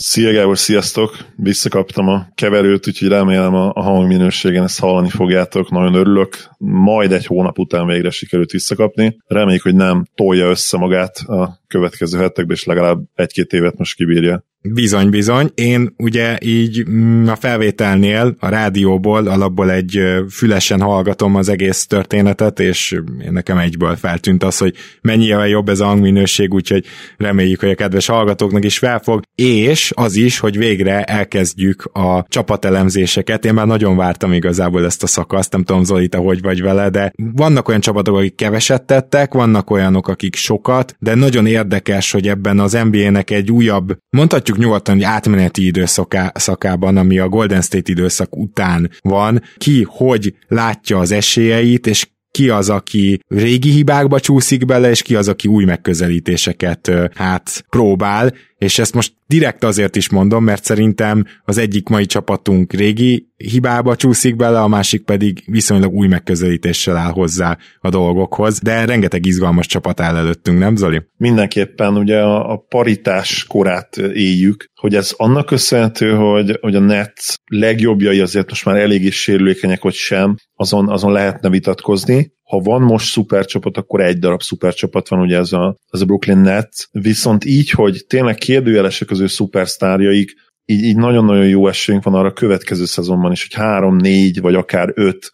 Szia Gábor, sziasztok! Visszakaptam a keverőt, úgyhogy remélem a, a hangminőségen ezt hallani fogjátok, nagyon örülök. Majd egy hónap után végre sikerült visszakapni. Reméljük, hogy nem tolja össze magát a következő hetekben, és legalább egy-két évet most kibírja. Bizony, bizony. Én ugye így mm, a felvételnél, a rádióból, alapból egy fülesen hallgatom az egész történetet, és nekem egyből feltűnt az, hogy mennyire jobb ez a hangminőség, úgyhogy reméljük, hogy a kedves hallgatóknak is felfog, és az is, hogy végre elkezdjük a csapatelemzéseket. Én már nagyon vártam igazából ezt a szakaszt, nem tudom Zoli, te hogy vagy vele, de vannak olyan csapatok, akik keveset tettek, vannak olyanok, akik sokat, de nagyon érdekes, hogy ebben az NBA-nek egy újabb, mondhatjuk mondhatjuk nyugodtan, hogy átmeneti időszakában, ami a Golden State időszak után van, ki hogy látja az esélyeit, és ki az, aki régi hibákba csúszik bele, és ki az, aki új megközelítéseket hát próbál, és ezt most direkt azért is mondom, mert szerintem az egyik mai csapatunk régi hibába csúszik bele, a másik pedig viszonylag új megközelítéssel áll hozzá a dolgokhoz, de rengeteg izgalmas csapat áll előttünk, nem Zoli? Mindenképpen ugye a, a paritás korát éljük, hogy ez annak köszönhető, hogy, hogy a net legjobbjai azért most már eléggé sérülékenyek, hogy sem, azon, azon lehetne vitatkozni. Ha van most szupercsapat, akkor egy darab szupercsapat van, ugye ez a, ez a Brooklyn Nets, viszont így, hogy tényleg kérdőjelesek az ő szupersztárjaik, így, így nagyon-nagyon jó esélyünk van arra a következő szezonban is, hogy három, négy, vagy akár öt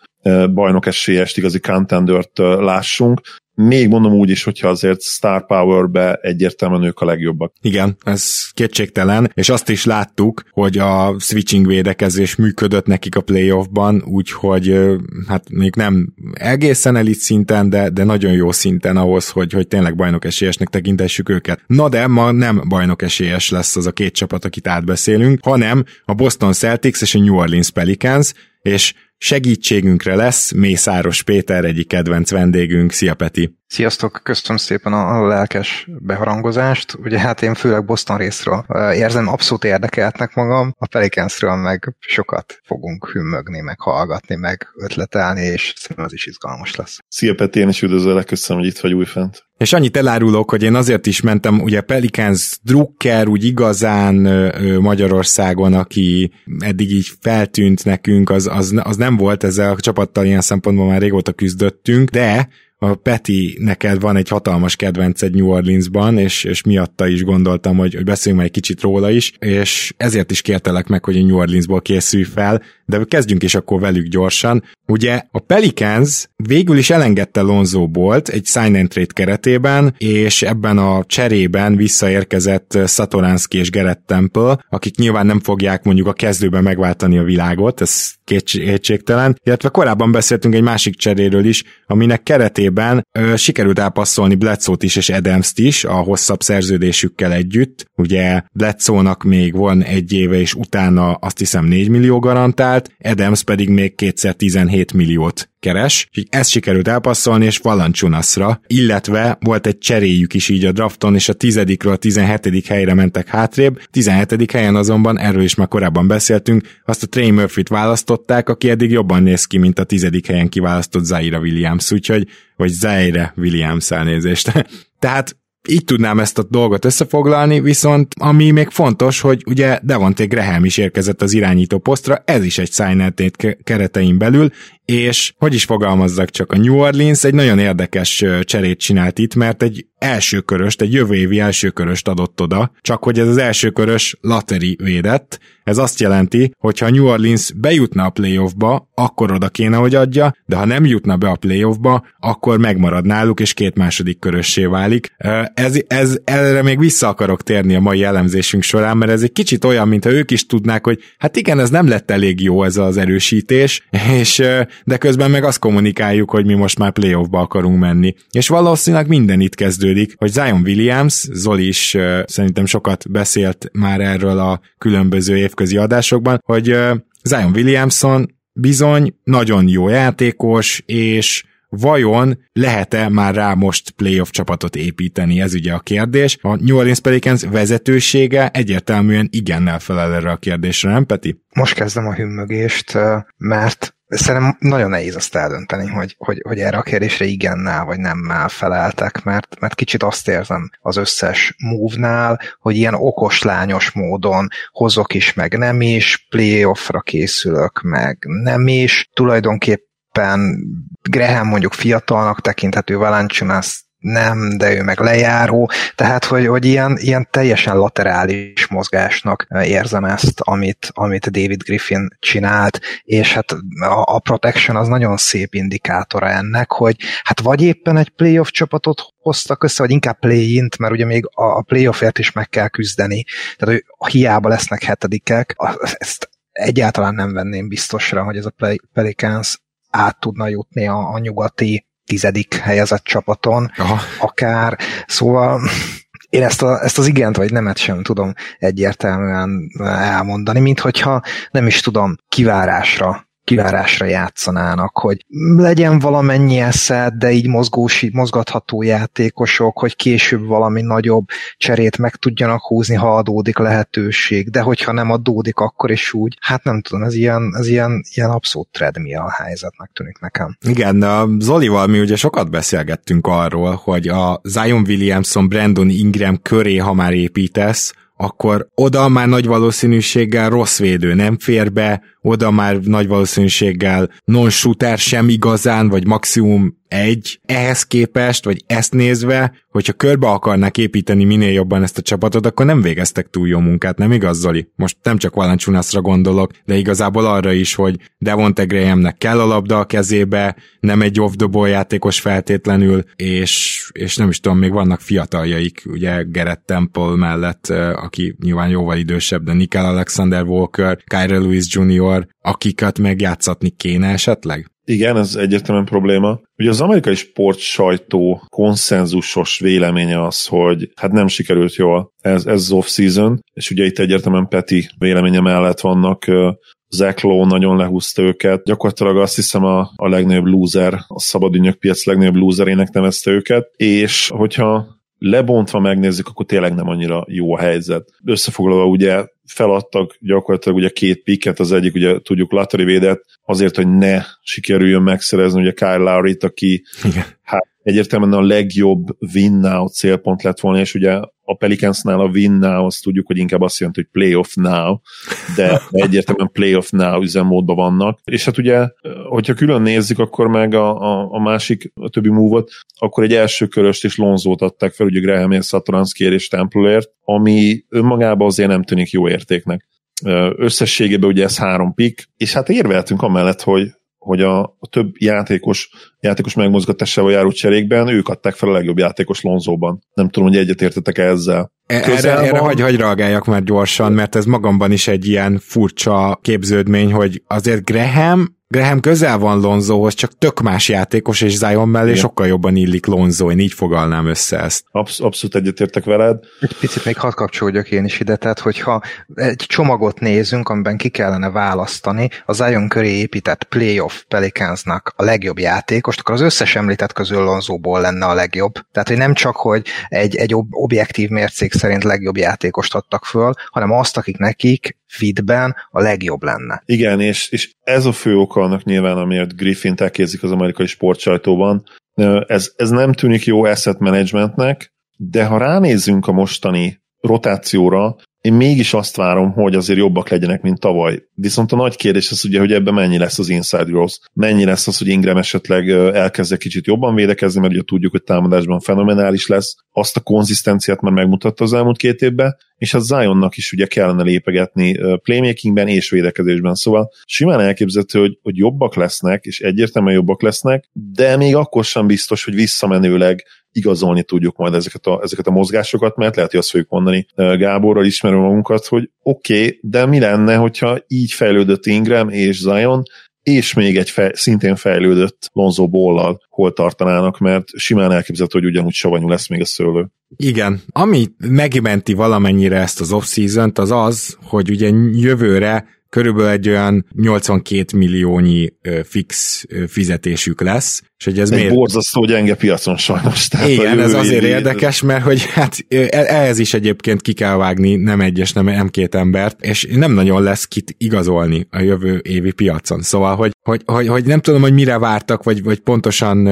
bajnok esélyest, igazi contendert lássunk, még mondom úgy is, hogyha azért Star Power-be egyértelműen ők a legjobbak. Igen, ez kétségtelen, és azt is láttuk, hogy a switching védekezés működött nekik a playoffban, úgyhogy hát még nem egészen elit szinten, de, de nagyon jó szinten ahhoz, hogy, hogy tényleg bajnok esélyesnek tekintessük őket. Na de ma nem bajnok esélyes lesz az a két csapat, akit átbeszélünk, hanem a Boston Celtics és a New Orleans Pelicans, és Segítségünkre lesz Mészáros Péter, egyik kedvenc vendégünk. Szia Peti! Sziasztok, köszönöm szépen a, lelkes beharangozást. Ugye hát én főleg Boston részről érzem abszolút érdekeltnek magam, a Pelicansről meg sokat fogunk hümmögni, meg hallgatni, meg ötletelni, és szerintem az is izgalmas lesz. Szia Peti, én is üdvözöllek, köszönöm, hogy itt vagy újfent. És annyit elárulok, hogy én azért is mentem, ugye Pelicans Drucker úgy igazán Magyarországon, aki eddig így feltűnt nekünk, az, az, az nem volt ezzel a csapattal ilyen szempontból már régóta küzdöttünk, de a Peti, neked van egy hatalmas kedvenced New Orleansban, és, és miatta is gondoltam, hogy, hogy beszéljünk egy kicsit róla is, és ezért is kértelek meg, hogy a New Orleansból készülj fel, de kezdjünk is akkor velük gyorsan. Ugye a Pelicans végül is elengedte Lonzo Bolt egy sign and trade keretében, és ebben a cserében visszaérkezett Satoransky és Gerett Temple, akik nyilván nem fogják mondjuk a kezdőben megváltani a világot, ez kétségtelen, illetve korábban beszéltünk egy másik cseréről is, aminek keretében ö, sikerült elpasszolni Bledsoe-t is és Adams-t is a hosszabb szerződésükkel együtt. Ugye Bledsoe-nak még van egy éve, és utána azt hiszem 4 millió garantált, Adams pedig még kétszer 17 milliót keres, úgyhogy ezt sikerült elpasszolni, és Valanciunasra, illetve volt egy cseréjük is így a drafton, és a tizedikről a tizenhetedik helyre mentek hátrébb, tizenhetedik helyen azonban, erről is már korábban beszéltünk, azt a Trey Murphy-t választották, aki eddig jobban néz ki, mint a tizedik helyen kiválasztott Zaira Williams, úgyhogy, vagy Zaire Williams elnézést. Tehát így tudnám ezt a dolgot összefoglalni, viszont ami még fontos, hogy ugye Devonté Graham is érkezett az irányító posztra, ez is egy sign keretein belül, és hogy is fogalmazzak csak, a New Orleans egy nagyon érdekes cserét csinált itt, mert egy elsőköröst, egy jövő évi elsőköröst adott oda, csak hogy ez az elsőkörös lateri védett, ez azt jelenti, hogy ha New Orleans bejutna a playoffba, akkor oda kéne, hogy adja, de ha nem jutna be a playoffba, akkor megmarad náluk, és két második körössé válik. Ez, ez, erre még vissza akarok térni a mai elemzésünk során, mert ez egy kicsit olyan, mintha ők is tudnák, hogy hát igen, ez nem lett elég jó ez az erősítés, és de közben meg azt kommunikáljuk, hogy mi most már playoffba akarunk menni. És valószínűleg minden itt kezdődik, hogy Zion Williams, Zoli is szerintem sokat beszélt már erről a különböző évközi adásokban, hogy Zion Williamson bizony nagyon jó játékos, és vajon lehet-e már rá most playoff csapatot építeni? Ez ugye a kérdés. A New Orleans Pelicans vezetősége egyértelműen igennel felel erre a kérdésre, nem Peti? Most kezdem a hümmögést, mert szerintem nagyon nehéz azt eldönteni, hogy, hogy, hogy erre a kérdésre igennel vagy nemmel feleltek, mert, mert kicsit azt érzem az összes move-nál, hogy ilyen okos lányos módon hozok is, meg nem is, playoffra készülök, meg nem is, tulajdonképpen éppen Graham mondjuk fiatalnak tekinthető, Valanciunas nem, de ő meg lejáró, tehát hogy, hogy ilyen, ilyen teljesen laterális mozgásnak érzem ezt, amit, amit David Griffin csinált, és hát a, a protection az nagyon szép indikátora ennek, hogy hát vagy éppen egy playoff csapatot hoztak össze, vagy inkább play-int, mert ugye még a, a playoffért is meg kell küzdeni, tehát hogy hiába lesznek hetedikek, ezt egyáltalán nem venném biztosra, hogy ez a Pelicans át tudna jutni a, a nyugati tizedik helyezett csapaton, Aha. akár. Szóval én ezt, a, ezt az igent vagy nemet sem tudom egyértelműen elmondani, mint hogyha nem is tudom kivárásra kivárásra játszanának, hogy legyen valamennyi eszed, de így mozgósi, mozgatható játékosok, hogy később valami nagyobb cserét meg tudjanak húzni, ha adódik lehetőség, de hogyha nem adódik, akkor is úgy. Hát nem tudom, ez ilyen, ez ilyen, ilyen abszolút treadmill helyzetnek tűnik nekem. Igen, Zolival mi ugye sokat beszélgettünk arról, hogy a Zion Williamson, Brandon Ingram köré, ha már építesz, akkor oda már nagy valószínűséggel rossz védő nem fér be, oda már nagy valószínűséggel non-shooter sem igazán, vagy maximum egy. Ehhez képest, vagy ezt nézve, hogyha körbe akarnak építeni minél jobban ezt a csapatot, akkor nem végeztek túl jó munkát, nem igaz, Zoli? Most nem csak Valanciunasra gondolok, de igazából arra is, hogy Devonte Grahamnek kell a labda a kezébe, nem egy off the játékos feltétlenül, és, és nem is tudom, még vannak fiataljaik, ugye Gerett Temple mellett, aki nyilván jóval idősebb, de Nickel Alexander Walker, Kyra Lewis Jr., akkor akiket megjátszatni kéne esetleg? Igen, ez egyértelműen probléma. Ugye az amerikai sport sajtó konszenzusos véleménye az, hogy hát nem sikerült jól ez, ez off-season, és ugye itt egyértelműen Peti véleménye mellett vannak Zach Lowe nagyon lehúzta őket. Gyakorlatilag azt hiszem a, a legnagyobb loser, a szabadügynök piac legnagyobb loserének nevezte őket, és hogyha lebontva megnézzük, akkor tényleg nem annyira jó a helyzet. Összefoglalva ugye feladtak gyakorlatilag ugye két piket, az egyik ugye tudjuk Latari védet, azért, hogy ne sikerüljön megszerezni ugye Kyle Lowry-t, aki Igen. hát egyértelműen a legjobb win now célpont lett volna, és ugye a Pelicansnál a win now, azt tudjuk, hogy inkább azt jelenti, hogy playoff now, de egyértelműen playoff now üzemmódban vannak. És hát ugye, hogyha külön nézzük, akkor meg a, a, a másik, a többi move akkor egy első köröst is Lonzót adták fel, ugye Graham Satoranskiért és Templerért, ami önmagában azért nem tűnik jó értéknek. Összességében ugye ez három pick, és hát érveltünk amellett, hogy hogy a, a több játékos, játékos megmozgatásával járó cserékben ők adták fel a legjobb játékos Lonzóban. Nem tudom, hogy egyetértetek -e ezzel. Erre, erre hagy, hagy reagáljak már gyorsan, mert ez magamban is egy ilyen furcsa képződmény, hogy azért Graham Graham közel van Lonzohoz, csak tök más játékos, és Zion mellé Igen. sokkal jobban illik Lonzo, én így fogalnám össze ezt. Absz- abszolút egyetértek veled. Egy picit még hadd kapcsolódjak én is ide, tehát hogyha egy csomagot nézünk, amiben ki kellene választani a Zion köré épített playoff Pelicansnak a legjobb játékost, akkor az összes említett közül Lonzóból lenne a legjobb. Tehát, hogy nem csak, hogy egy, egy objektív mércék szerint legjobb játékost adtak föl, hanem azt, akik nekik fitben a legjobb lenne. Igen, és, és ez a fő oka annak nyilván, amiért Griffin elkézik az amerikai sportsajtóban. Ez, ez nem tűnik jó asset managementnek, de ha ránézzünk a mostani rotációra, én mégis azt várom, hogy azért jobbak legyenek, mint tavaly. Viszont a nagy kérdés az ugye, hogy ebben mennyi lesz az inside growth, mennyi lesz az, hogy Ingram esetleg elkezd kicsit jobban védekezni, mert ugye tudjuk, hogy támadásban fenomenális lesz, azt a konzisztenciát már megmutatta az elmúlt két évben, és a Zionnak is ugye kellene lépegetni playmakingben és védekezésben, szóval simán elképzelhető, hogy, hogy jobbak lesznek, és egyértelműen jobbak lesznek, de még akkor sem biztos, hogy visszamenőleg igazolni tudjuk majd ezeket a, ezeket a mozgásokat, mert lehet, hogy azt fogjuk mondani Gáborral ismerő magunkat, hogy oké, okay, de mi lenne, hogyha így fejlődött Ingram és Zion, és még egy fej, szintén fejlődött Lonzo Bollal hol tartanának, mert simán elképzelhető, hogy ugyanúgy savanyú lesz még a szőlő. Igen. Ami megmenti valamennyire ezt az off az az, hogy ugye jövőre körülbelül egy olyan 82 milliónyi fix fizetésük lesz, és hogy ez egy miért... borzasztó gyenge piacon sajnos. Tehát Igen, ez azért évi... érdekes, mert hogy hát e- ehhez is egyébként ki kell vágni nem egyes, nem, nem két embert, és nem nagyon lesz kit igazolni a jövő évi piacon. Szóval, hogy, hogy, hogy, hogy nem tudom, hogy mire vártak, vagy, vagy pontosan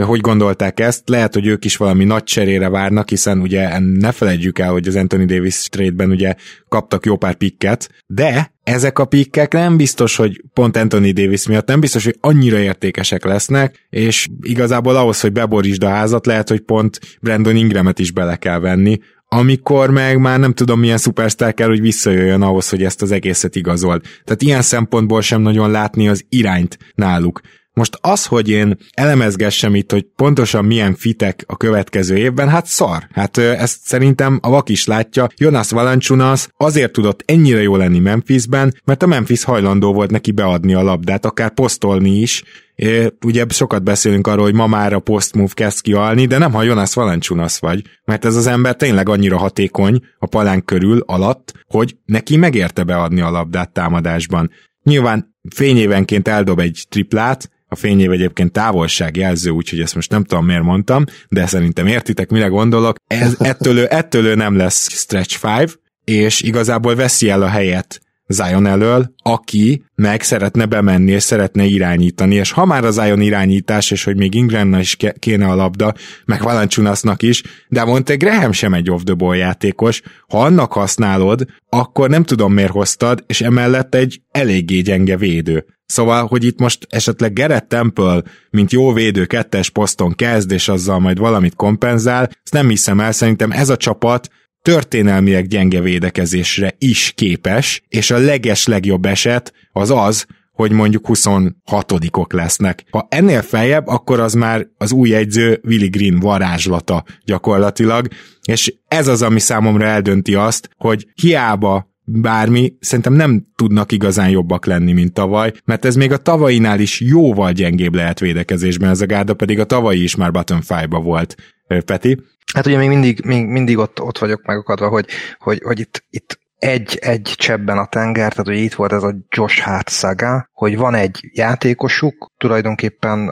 hogy gondolták ezt. Lehet, hogy ők is valami nagy cserére várnak, hiszen ugye ne felejtjük el, hogy az Anthony Davis trade-ben ugye kaptak jó pár pikket, de ezek a pikkek nem biztos, hogy pont Anthony Davis miatt nem biztos, hogy annyira értékesek lesznek, és igazából ahhoz, hogy beborítsd a házat, lehet, hogy pont Brandon Ingramet is bele kell venni, amikor meg már nem tudom milyen szupersztár kell, hogy visszajöjjön ahhoz, hogy ezt az egészet igazolt. Tehát ilyen szempontból sem nagyon látni az irányt náluk. Most az, hogy én elemezgessem itt, hogy pontosan milyen fitek a következő évben, hát szar. Hát ezt szerintem a vak is látja. Jonas Valanciunas azért tudott ennyire jó lenni Memphisben, mert a Memphis hajlandó volt neki beadni a labdát, akár posztolni is, ugye sokat beszélünk arról, hogy ma már a post-move kezd kialni, de nem ha Jonas Valanciunas vagy, mert ez az ember tényleg annyira hatékony a palánk körül, alatt, hogy neki megérte beadni a labdát támadásban. Nyilván fényévenként eldob egy triplát, a fényév egyébként távolságjelző, úgyhogy ezt most nem tudom miért mondtam, de szerintem értitek, mire gondolok. Ez, ettől, ő, ettől ő nem lesz stretch five, és igazából veszi el a helyet Zion elől, aki meg szeretne bemenni, és szeretne irányítani, és ha már az Zion irányítás, és hogy még Ingramna is kéne a labda, meg Valanciunasnak is, de mondta, Graham sem egy off the ball játékos, ha annak használod, akkor nem tudom miért hoztad, és emellett egy eléggé gyenge védő. Szóval, hogy itt most esetleg Gerett Temple, mint jó védő kettes poszton kezd, és azzal majd valamit kompenzál, ezt nem hiszem el, szerintem ez a csapat történelmileg gyenge védekezésre is képes, és a leges legjobb eset az az, hogy mondjuk 26-ok lesznek. Ha ennél feljebb, akkor az már az új egyző Willy Green varázslata gyakorlatilag, és ez az, ami számomra eldönti azt, hogy hiába bármi, szerintem nem tudnak igazán jobbak lenni, mint tavaly, mert ez még a tavainál is jóval gyengébb lehet védekezésben, ez a gárda pedig a tavalyi is már bottom five-ba volt. Peti? Hát ugye még mindig, még mindig ott, ott vagyok megakadva, hogy, hogy, hogy itt, itt egy, egy csebben a tenger, tehát hogy itt volt ez a Josh Hart szaga, hogy van egy játékosuk, tulajdonképpen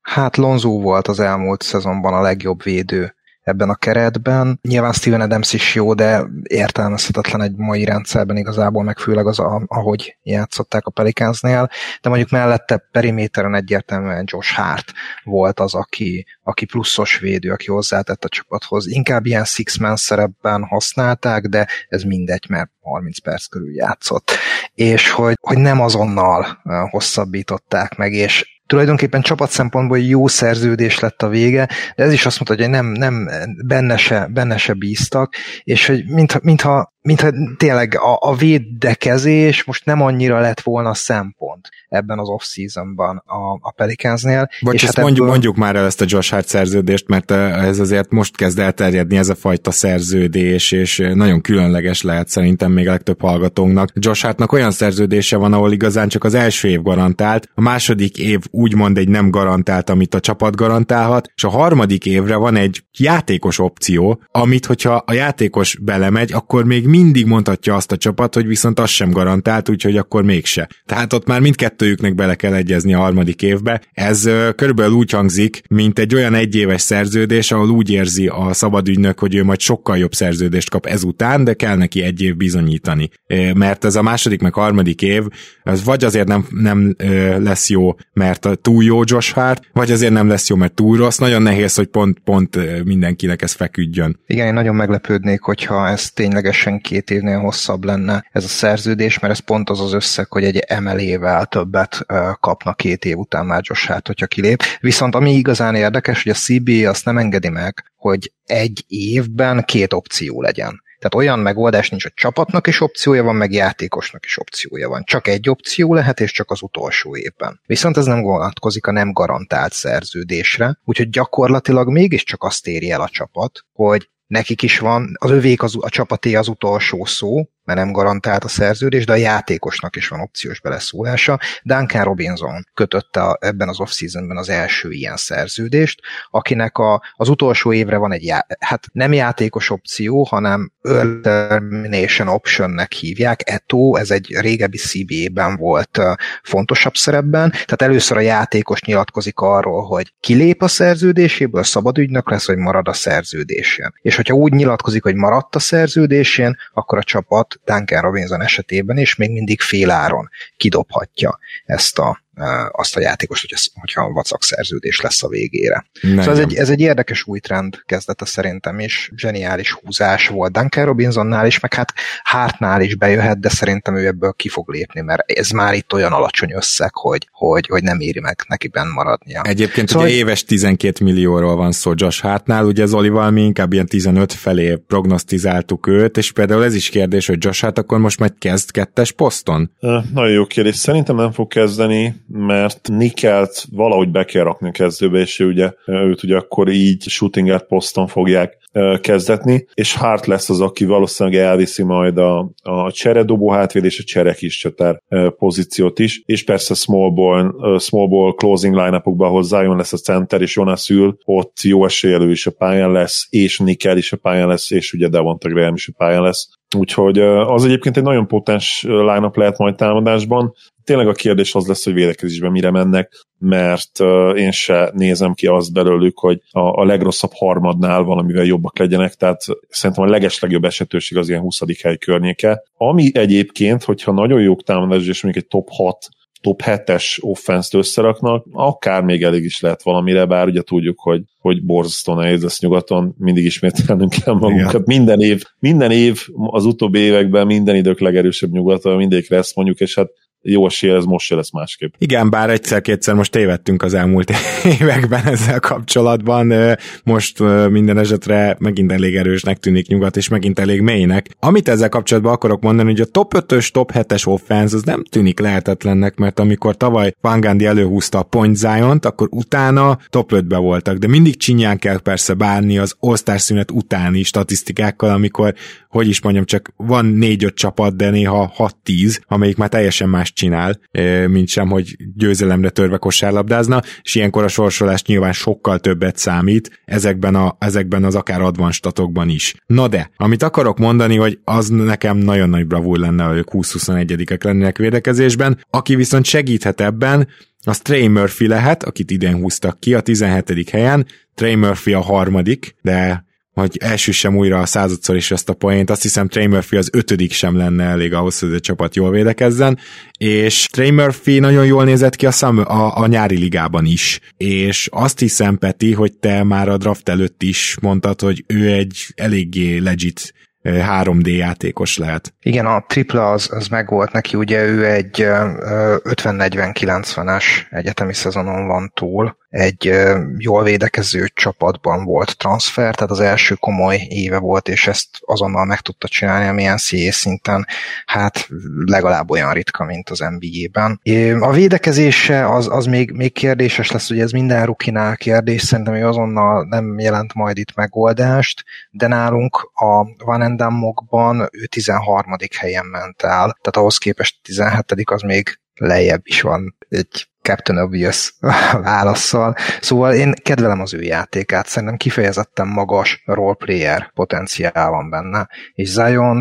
hát Lonzo volt az elmúlt szezonban a legjobb védő ebben a keretben. Nyilván Steven Adams is jó, de értelmezhetetlen egy mai rendszerben igazából, meg főleg az, ahogy játszották a Pelicansnél, de mondjuk mellette periméteren egyértelműen Josh Hart volt az, aki, aki pluszos védő, aki hozzátett a csapathoz. Inkább ilyen six-man szerepben használták, de ez mindegy, mert 30 perc körül játszott. És hogy, hogy nem azonnal hosszabbították meg, és tulajdonképpen csapat szempontból jó szerződés lett a vége, de ez is azt mondta, hogy nem, nem benne, se, benne se bíztak, és hogy mintha, mintha mintha tényleg a, a védekezés most nem annyira lett volna szempont ebben az off-seasonban a, a Pelicansnél. Vagy és hát mondjuk, ebből... mondjuk már el ezt a Josh Hart szerződést, mert ez azért most kezd elterjedni ez a fajta szerződés, és nagyon különleges lehet szerintem még a legtöbb hallgatónknak. Josh Hartnak olyan szerződése van, ahol igazán csak az első év garantált, a második év úgymond egy nem garantált, amit a csapat garantálhat, és a harmadik évre van egy játékos opció, amit hogyha a játékos belemegy, akkor még mindig mondhatja azt a csapat, hogy viszont az sem garantált, úgyhogy akkor mégse. Tehát ott már mindkettőjüknek bele kell egyezni a harmadik évbe. Ez körülbelül úgy hangzik, mint egy olyan egyéves szerződés, ahol úgy érzi a szabadügynök, hogy ő majd sokkal jobb szerződést kap ezután, de kell neki egy év bizonyítani. Mert ez a második meg harmadik év, az vagy azért nem, nem lesz jó, mert túl jó Josh Hart, vagy azért nem lesz jó, mert túl rossz. Nagyon nehéz, hogy pont, pont mindenkinek ez feküdjön. Igen, én nagyon meglepődnék, hogyha ez ténylegesen két évnél hosszabb lenne ez a szerződés, mert ez pont az az összeg, hogy egy emelével többet kapna két év után már Josh hogyha kilép. Viszont ami igazán érdekes, hogy a CBA azt nem engedi meg, hogy egy évben két opció legyen. Tehát olyan megoldás nincs, hogy csapatnak is opciója van, meg játékosnak is opciója van. Csak egy opció lehet, és csak az utolsó évben. Viszont ez nem vonatkozik a nem garantált szerződésre, úgyhogy gyakorlatilag mégiscsak azt éri el a csapat, hogy nekik is van, az övék az, a csapaté az utolsó szó, mert nem garantált a szerződés, de a játékosnak is van opciós beleszólása. Duncan Robinson kötötte a, ebben az off-seasonben az első ilyen szerződést, akinek a, az utolsó évre van egy, já, hát nem játékos opció, hanem early termination optionnek hívják. Eto, ez egy régebbi CBA-ben volt fontosabb szerepben, tehát először a játékos nyilatkozik arról, hogy kilép a szerződéséből, szabad ügynök lesz, vagy marad a szerződésén. És hogyha úgy nyilatkozik, hogy maradt a szerződésén, akkor a csapat Duncan Robinson esetében is még mindig féláron kidobhatja ezt a azt a játékos, hogy ez, hogyha vacak szerződés lesz a végére. Nem. Szóval ez egy, ez egy érdekes új trend kezdete szerintem is, zseniális húzás volt Duncan Robinsonnál is, meg hát Hartnál is bejöhet, de szerintem ő ebből ki fog lépni, mert ez már itt olyan alacsony összeg, hogy, hogy, hogy nem éri meg neki benn maradnia. Egyébként szóval, ugye éves 12 millióról van szó Josh Hartnál, ugye Zolival mi inkább ilyen 15 felé prognosztizáltuk őt, és például ez is kérdés, hogy Josh Hart akkor most majd kezd kettes poszton? Nagyon jó kérdés. Szerintem nem fog kezdeni, mert Nikelt valahogy be kell rakni a kezdőbe, és ő ugye, őt ugye akkor így shooting poszton fogják kezdetni, és Hart lesz az, aki valószínűleg elviszi majd a, a cseredobó hátvéd és a cserek is csatár pozíciót is, és persze small ball, small ball closing line-upokban hozzájön lesz a center, és Jonas ül, ott jó esélyelő is a pályán lesz, és Nikel is a pályán lesz, és ugye Devonta Graham is a pályán lesz. Úgyhogy az egyébként egy nagyon potens line lehet majd támadásban. Tényleg a kérdés az lesz, hogy védekezésben mire mennek, mert én se nézem ki azt belőlük, hogy a, legrosszabb harmadnál valamivel jobbak legyenek, tehát szerintem a legeslegjobb esetőség az ilyen 20. hely környéke. Ami egyébként, hogyha nagyon jók támadás, és mondjuk egy top 6 top 7-es offenszt összeraknak, akár még elég is lehet valamire, bár ugye tudjuk, hogy, hogy borzasztó nehéz lesz nyugaton, mindig ismételnünk kell magunkat. Igen. Minden év, minden év az utóbbi években minden idők legerősebb nyugaton, mindegyikre ezt mondjuk, és hát jó esély, ez most se lesz másképp. Igen, bár egyszer-kétszer most tévedtünk az elmúlt években ezzel kapcsolatban, most minden esetre megint elég erősnek tűnik nyugat, és megint elég mélynek. Amit ezzel kapcsolatban akarok mondani, hogy a top 5-ös, top 7-es offense az nem tűnik lehetetlennek, mert amikor tavaly Van Gandhi előhúzta a Point Zion-t, akkor utána top 5-be voltak, de mindig csinyán kell persze bánni az all szünet utáni statisztikákkal, amikor, hogy is mondjam, csak van 4-5 csapat, de néha 6-10, amelyik már teljesen más csinál, mint sem, hogy győzelemre törve kosárlabdázna, és ilyenkor a sorsolás nyilván sokkal többet számít ezekben, a, ezekben az akár advanstatokban is. Na de, amit akarok mondani, hogy az nekem nagyon nagy bravúr lenne, hogy ők 20-21-ek lennének védekezésben, aki viszont segíthet ebben, az Trey Murphy lehet, akit idén húztak ki a 17. helyen, Trey Murphy a harmadik, de hogy elsüssem újra a századszor is ezt a poént, azt hiszem Trey Murphy az ötödik sem lenne elég ahhoz, hogy a csapat jól védekezzen, és Trey Murphy nagyon jól nézett ki a, szam, a, a nyári ligában is, és azt hiszem, Peti, hogy te már a draft előtt is mondtad, hogy ő egy eléggé legit 3D játékos lehet. Igen, a tripla az, az megvolt neki, ugye ő egy 50-40-90-es egyetemi szezonon van túl, egy jól védekező csapatban volt transfer, tehát az első komoly éve volt, és ezt azonnal meg tudta csinálni, ami NCAA szinten hát legalább olyan ritka, mint az NBA-ben. A védekezése az, az még, még kérdéses lesz, hogy ez minden rukinál kérdés, szerintem hogy azonnal nem jelent majd itt megoldást, de nálunk a Van Endamokban ő 13. helyen ment el, tehát ahhoz képest 17. az még lejjebb is van egy Captain Obvious válaszsal. Szóval én kedvelem az ő játékát, szerintem kifejezetten magas roleplayer potenciál van benne, és Zion,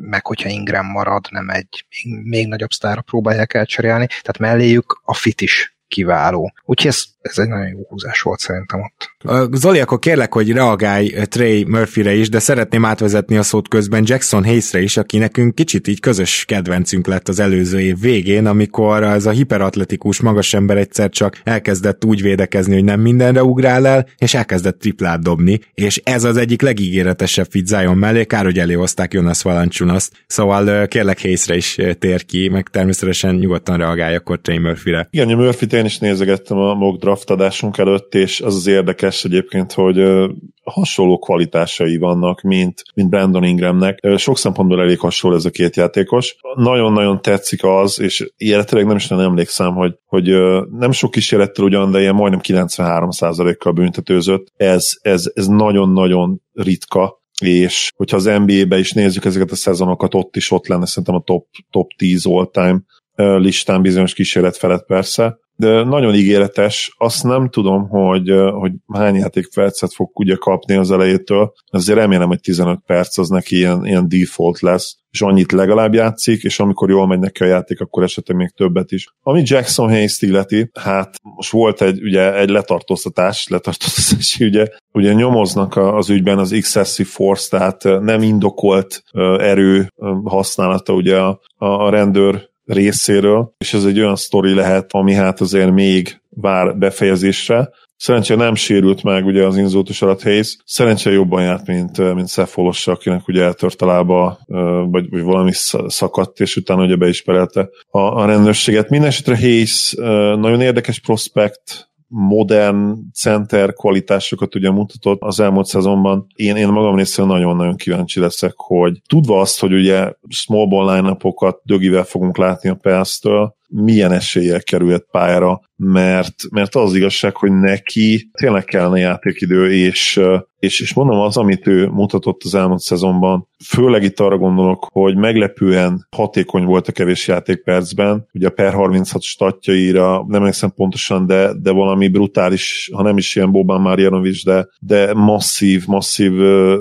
meg hogyha Ingram marad, nem egy még nagyobb sztára próbálják elcserélni, tehát melléjük a fit is kiváló. Úgyhogy ez, ez egy nagyon jó húzás volt szerintem ott. Zoli, akkor kérlek, hogy reagálj Trey Murphyre is, de szeretném átvezetni a szót közben Jackson Hayesre is, aki nekünk kicsit így közös kedvencünk lett az előző év végén, amikor ez a hiperatletikus magas ember egyszer csak elkezdett úgy védekezni, hogy nem mindenre ugrál el, és elkezdett triplát dobni, és ez az egyik legígéretesebb fit Zion mellé, kár, hogy eléhozták Jonas Valanciunaszt. Szóval kérlek Hayesre is tér ki, meg természetesen nyugodtan reagálj akkor Trey Murphyre. Igen, Murphy-t én is nézegettem a mock draft adásunk előtt, és az az érdekes egyébként, hogy hasonló kvalitásai vannak, mint, mint Brandon Ingramnek. Sok szempontból elég hasonló ez a két játékos. Nagyon-nagyon tetszik az, és illetőleg nem is nem emlékszem, hogy, hogy nem sok kísérlettel ugyan, de ilyen majdnem 93%-kal büntetőzött. Ez, ez, ez nagyon-nagyon ritka, és hogyha az NBA-be is nézzük ezeket a szezonokat, ott is ott lenne szerintem a top, top 10 all-time listán bizonyos kísérlet felett persze, de nagyon ígéretes. Azt nem tudom, hogy, hogy hány játékpercet fog ugye kapni az elejétől. Azért remélem, hogy 15 perc az neki ilyen, ilyen default lesz, és annyit legalább játszik, és amikor jól megy neki a játék, akkor esetleg még többet is. Ami Jackson Hayes illeti, hát most volt egy, ugye, egy letartóztatás, letartóztatási ügye, ugye nyomoznak az ügyben az excessive force, tehát nem indokolt erő használata ugye a, a rendőr részéről, és ez egy olyan sztori lehet, ami hát azért még vár befejezésre. Szerencsére nem sérült meg ugye az inzultus alatt Hayes. Szerencsére jobban járt, mint, mint Szefolos, akinek ugye eltört a lába, vagy, vagy valami szakadt, és utána ugye be is perelte a, a rendőrséget. Mindenesetre Hayes nagyon érdekes prospekt, modern center kvalitásokat ugye mutatott az elmúlt szezonban. Én, én magam részéről nagyon-nagyon kíváncsi leszek, hogy tudva azt, hogy ugye small ball line dögivel fogunk látni a Pels-től, milyen eséllyel kerülhet pályára, mert, mert az igazság, hogy neki tényleg kellene játékidő, és, és, és mondom az, amit ő mutatott az elmúlt szezonban, főleg itt arra gondolok, hogy meglepően hatékony volt a kevés játékpercben, ugye a per 36 statjaira, nem emlékszem pontosan, de, de valami brutális, ha nem is ilyen Boban Marjanovic, de, de masszív, masszív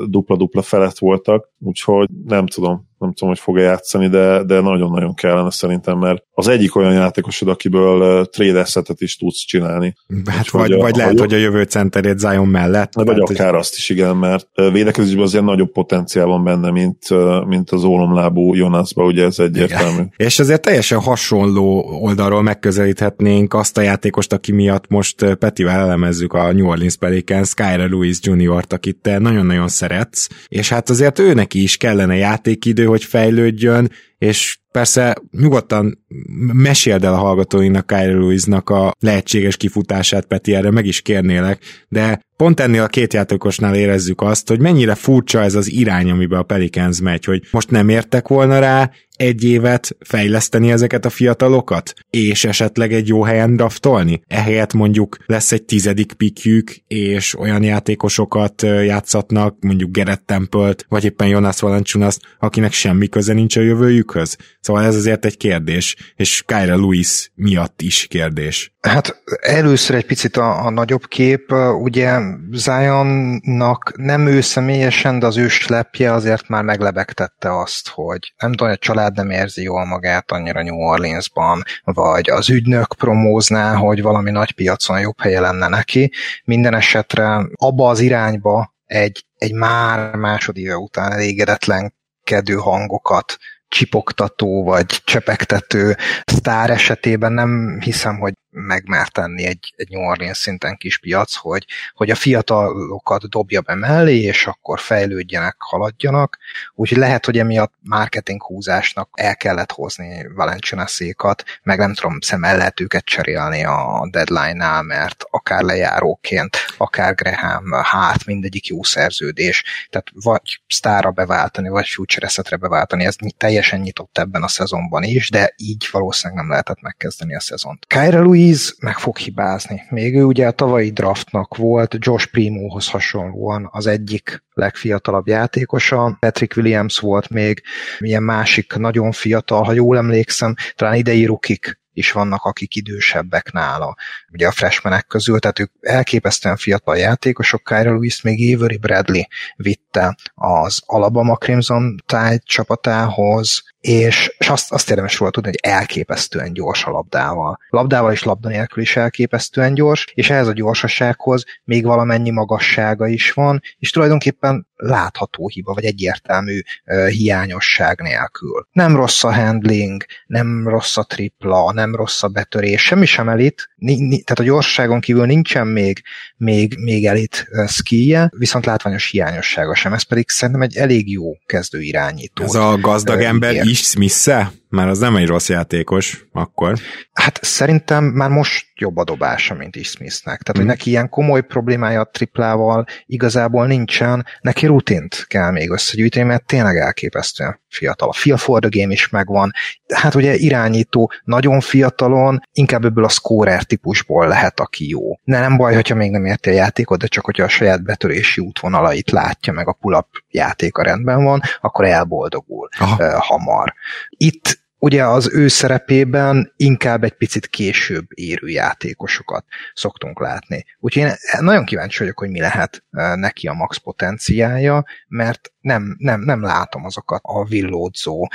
dupla-dupla felett voltak, úgyhogy nem tudom, nem tudom, hogy fog-e játszani, de, de nagyon-nagyon kellene szerintem, mert az egyik olyan játékosod, akiből trade assetet is tudsz csinálni. Hát vagy, a, vagy lehet, hogy a jövő centerét Zion mellett. Vagy tehát, akár hogy... azt is, igen, mert védekezésben azért nagyobb potenciál van benne, mint, mint az ólomlábú Jonasba, ugye ez egyértelmű. Igen. És azért teljesen hasonló oldalról megközelíthetnénk azt a játékost, aki miatt most Petivel elemezzük a New Orleans Pelicans, Skyra Lewis Jr.-t, akit te nagyon-nagyon szeretsz, és hát azért őnek is kellene játékidő, hogy fejlődjön, és persze nyugodtan meséld el a hallgatóinak Kyrie Lewisnak a lehetséges kifutását, Peti, erre meg is kérnélek, de pont ennél a két játékosnál érezzük azt, hogy mennyire furcsa ez az irány, amiben a Pelicans megy, hogy most nem értek volna rá egy évet fejleszteni ezeket a fiatalokat, és esetleg egy jó helyen draftolni. Ehelyett mondjuk lesz egy tizedik pikjük, és olyan játékosokat játszatnak, mondjuk Gerett Tempelt, vagy éppen Jonas Valanciunas, akinek semmi köze nincs a jövőjükhöz. Szóval ez azért egy kérdés, és Kyra Lewis miatt is kérdés. Hát először egy picit a, a nagyobb kép, ugye Zionnak nem ő személyesen, de az ő slepje azért már meglebegtette azt, hogy nem tudom, a család nem érzi jól magát annyira New Orleansban, vagy az ügynök promózná, hogy valami nagy piacon jobb helye lenne neki. Minden esetre abba az irányba egy, egy már másodéve után elégedetlen kedő hangokat csipogtató vagy csepegtető sztár esetében nem hiszem, hogy megmer tenni egy, egy New Orleans szinten kis piac, hogy, hogy a fiatalokat dobja be mellé, és akkor fejlődjenek, haladjanak. Úgyhogy lehet, hogy emiatt marketing húzásnak el kellett hozni Valencianaszékat, meg nem tudom, szem el lehet őket cserélni a deadline-nál, mert akár lejáróként, akár Graham, hát mindegyik jó szerződés, tehát vagy sztára beváltani, vagy future beváltani, ez teljesen nyitott ebben a szezonban is, de így valószínűleg nem lehetett megkezdeni a szezont. Kyra Louis Breeze meg fog hibázni. Még ő ugye a tavalyi draftnak volt Josh Primohoz hasonlóan az egyik legfiatalabb játékosa. Patrick Williams volt még ilyen másik nagyon fiatal, ha jól emlékszem, talán idei rukik is vannak, akik idősebbek nála, ugye a freshmanek közül, tehát ők elképesztően fiatal játékosok, Kyra Lewis még Avery Bradley vitte az Alabama Crimson Tide csapatához, és, és azt, azt érdemes volt tudni, hogy elképesztően gyors a labdával. Labdával és labda nélkül is elképesztően gyors, és ehhez a gyorsasághoz még valamennyi magassága is van, és tulajdonképpen látható hiba, vagy egyértelmű uh, hiányosság nélkül. Nem rossz a handling, nem rossz a tripla, nem rossz a betörés, semmi sem elit, ni, ni, tehát a gyorsaságon kívül nincsen még, még, még elit uh, skije, viszont látványos hiányossága sem, ez pedig szerintem egy elég jó kezdő irányító. Ez a gazdag uh, ember is smith Mert az nem egy rossz játékos akkor. Hát szerintem már most jobb a dobása, mint is Smithnek. Tehát, mm. hogy mhm. neki ilyen komoly problémája a triplával igazából nincsen, neki rutint kell még összegyűjteni, mert tényleg elképesztően fiatal. A feel for the game is megvan. Hát ugye irányító nagyon fiatalon, inkább ebből a scorer típusból lehet, aki jó. Ne, nem baj, hogyha még nem érti a játékot, de csak hogyha a saját betörési útvonalait látja, meg a pull-up játéka rendben van, akkor elboldogul Aha. hamar. Itt ugye az ő szerepében inkább egy picit később érő játékosokat szoktunk látni. Úgyhogy én nagyon kíváncsi vagyok, hogy mi lehet neki a max potenciája, mert nem, nem, nem látom azokat a villódzó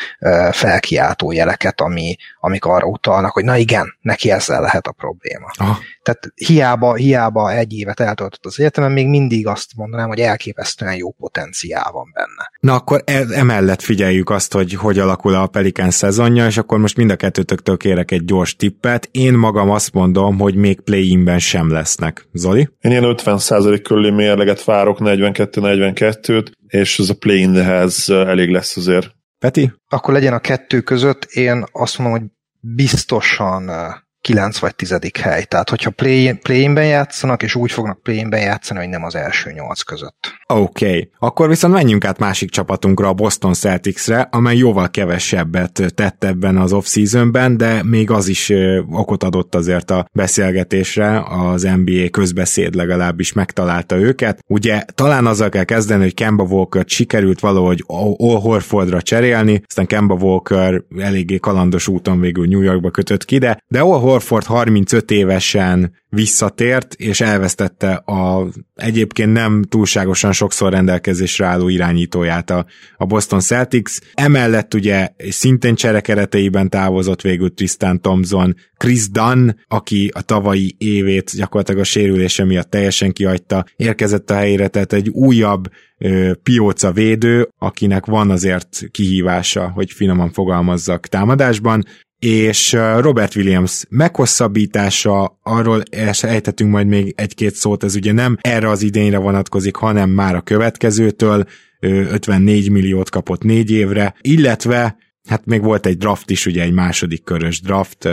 felkiáltó jeleket, ami, amik arra utalnak, hogy na igen, neki ezzel lehet a probléma. Aha. Tehát hiába, hiába egy évet eltöltött az egyetemen, még mindig azt mondanám, hogy elképesztően jó potenciál van benne. Na akkor e, emellett figyeljük azt, hogy hogy alakul a Pelikán szezonja, és akkor most mind a kettőtöktől kérek egy gyors tippet. Én magam azt mondom, hogy még play-inben sem lesznek. Zoli? Én ilyen 50% körüli mérleget várok, 42-42-t, és ez a play in elég lesz azért. Peti? Akkor legyen a kettő között, én azt mondom, hogy biztosan 9 vagy 10. hely. Tehát, hogyha play, play-inben játszanak, és úgy fognak play-inben játszani, hogy nem az első nyolc között. Oké, okay. akkor viszont menjünk át másik csapatunkra, a Boston Celticsre, amely jóval kevesebbet tett ebben az off-seasonben, de még az is okot adott azért a beszélgetésre, az NBA közbeszéd legalábbis megtalálta őket. Ugye talán azzal kell kezdeni, hogy Kemba walker sikerült valahogy All Horfordra cserélni, aztán Kemba Walker eléggé kalandos úton végül New Yorkba kötött ki, de, de All Horford 35 évesen visszatért, és elvesztette a egyébként nem túlságosan sokszor rendelkezésre álló irányítóját a, a Boston Celtics. Emellett ugye szintén cserekereteiben távozott végül Tristan Thompson, Chris Dunn, aki a tavalyi évét gyakorlatilag a sérülése miatt teljesen kihagyta, érkezett a helyére, tehát egy újabb ö, pióca védő, akinek van azért kihívása, hogy finoman fogalmazzak támadásban, és Robert Williams meghosszabbítása, arról ejtetünk majd még egy-két szót, ez ugye nem erre az idényre vonatkozik, hanem már a következőtől, 54 milliót kapott négy évre, illetve hát még volt egy draft is, ugye egy második körös draft,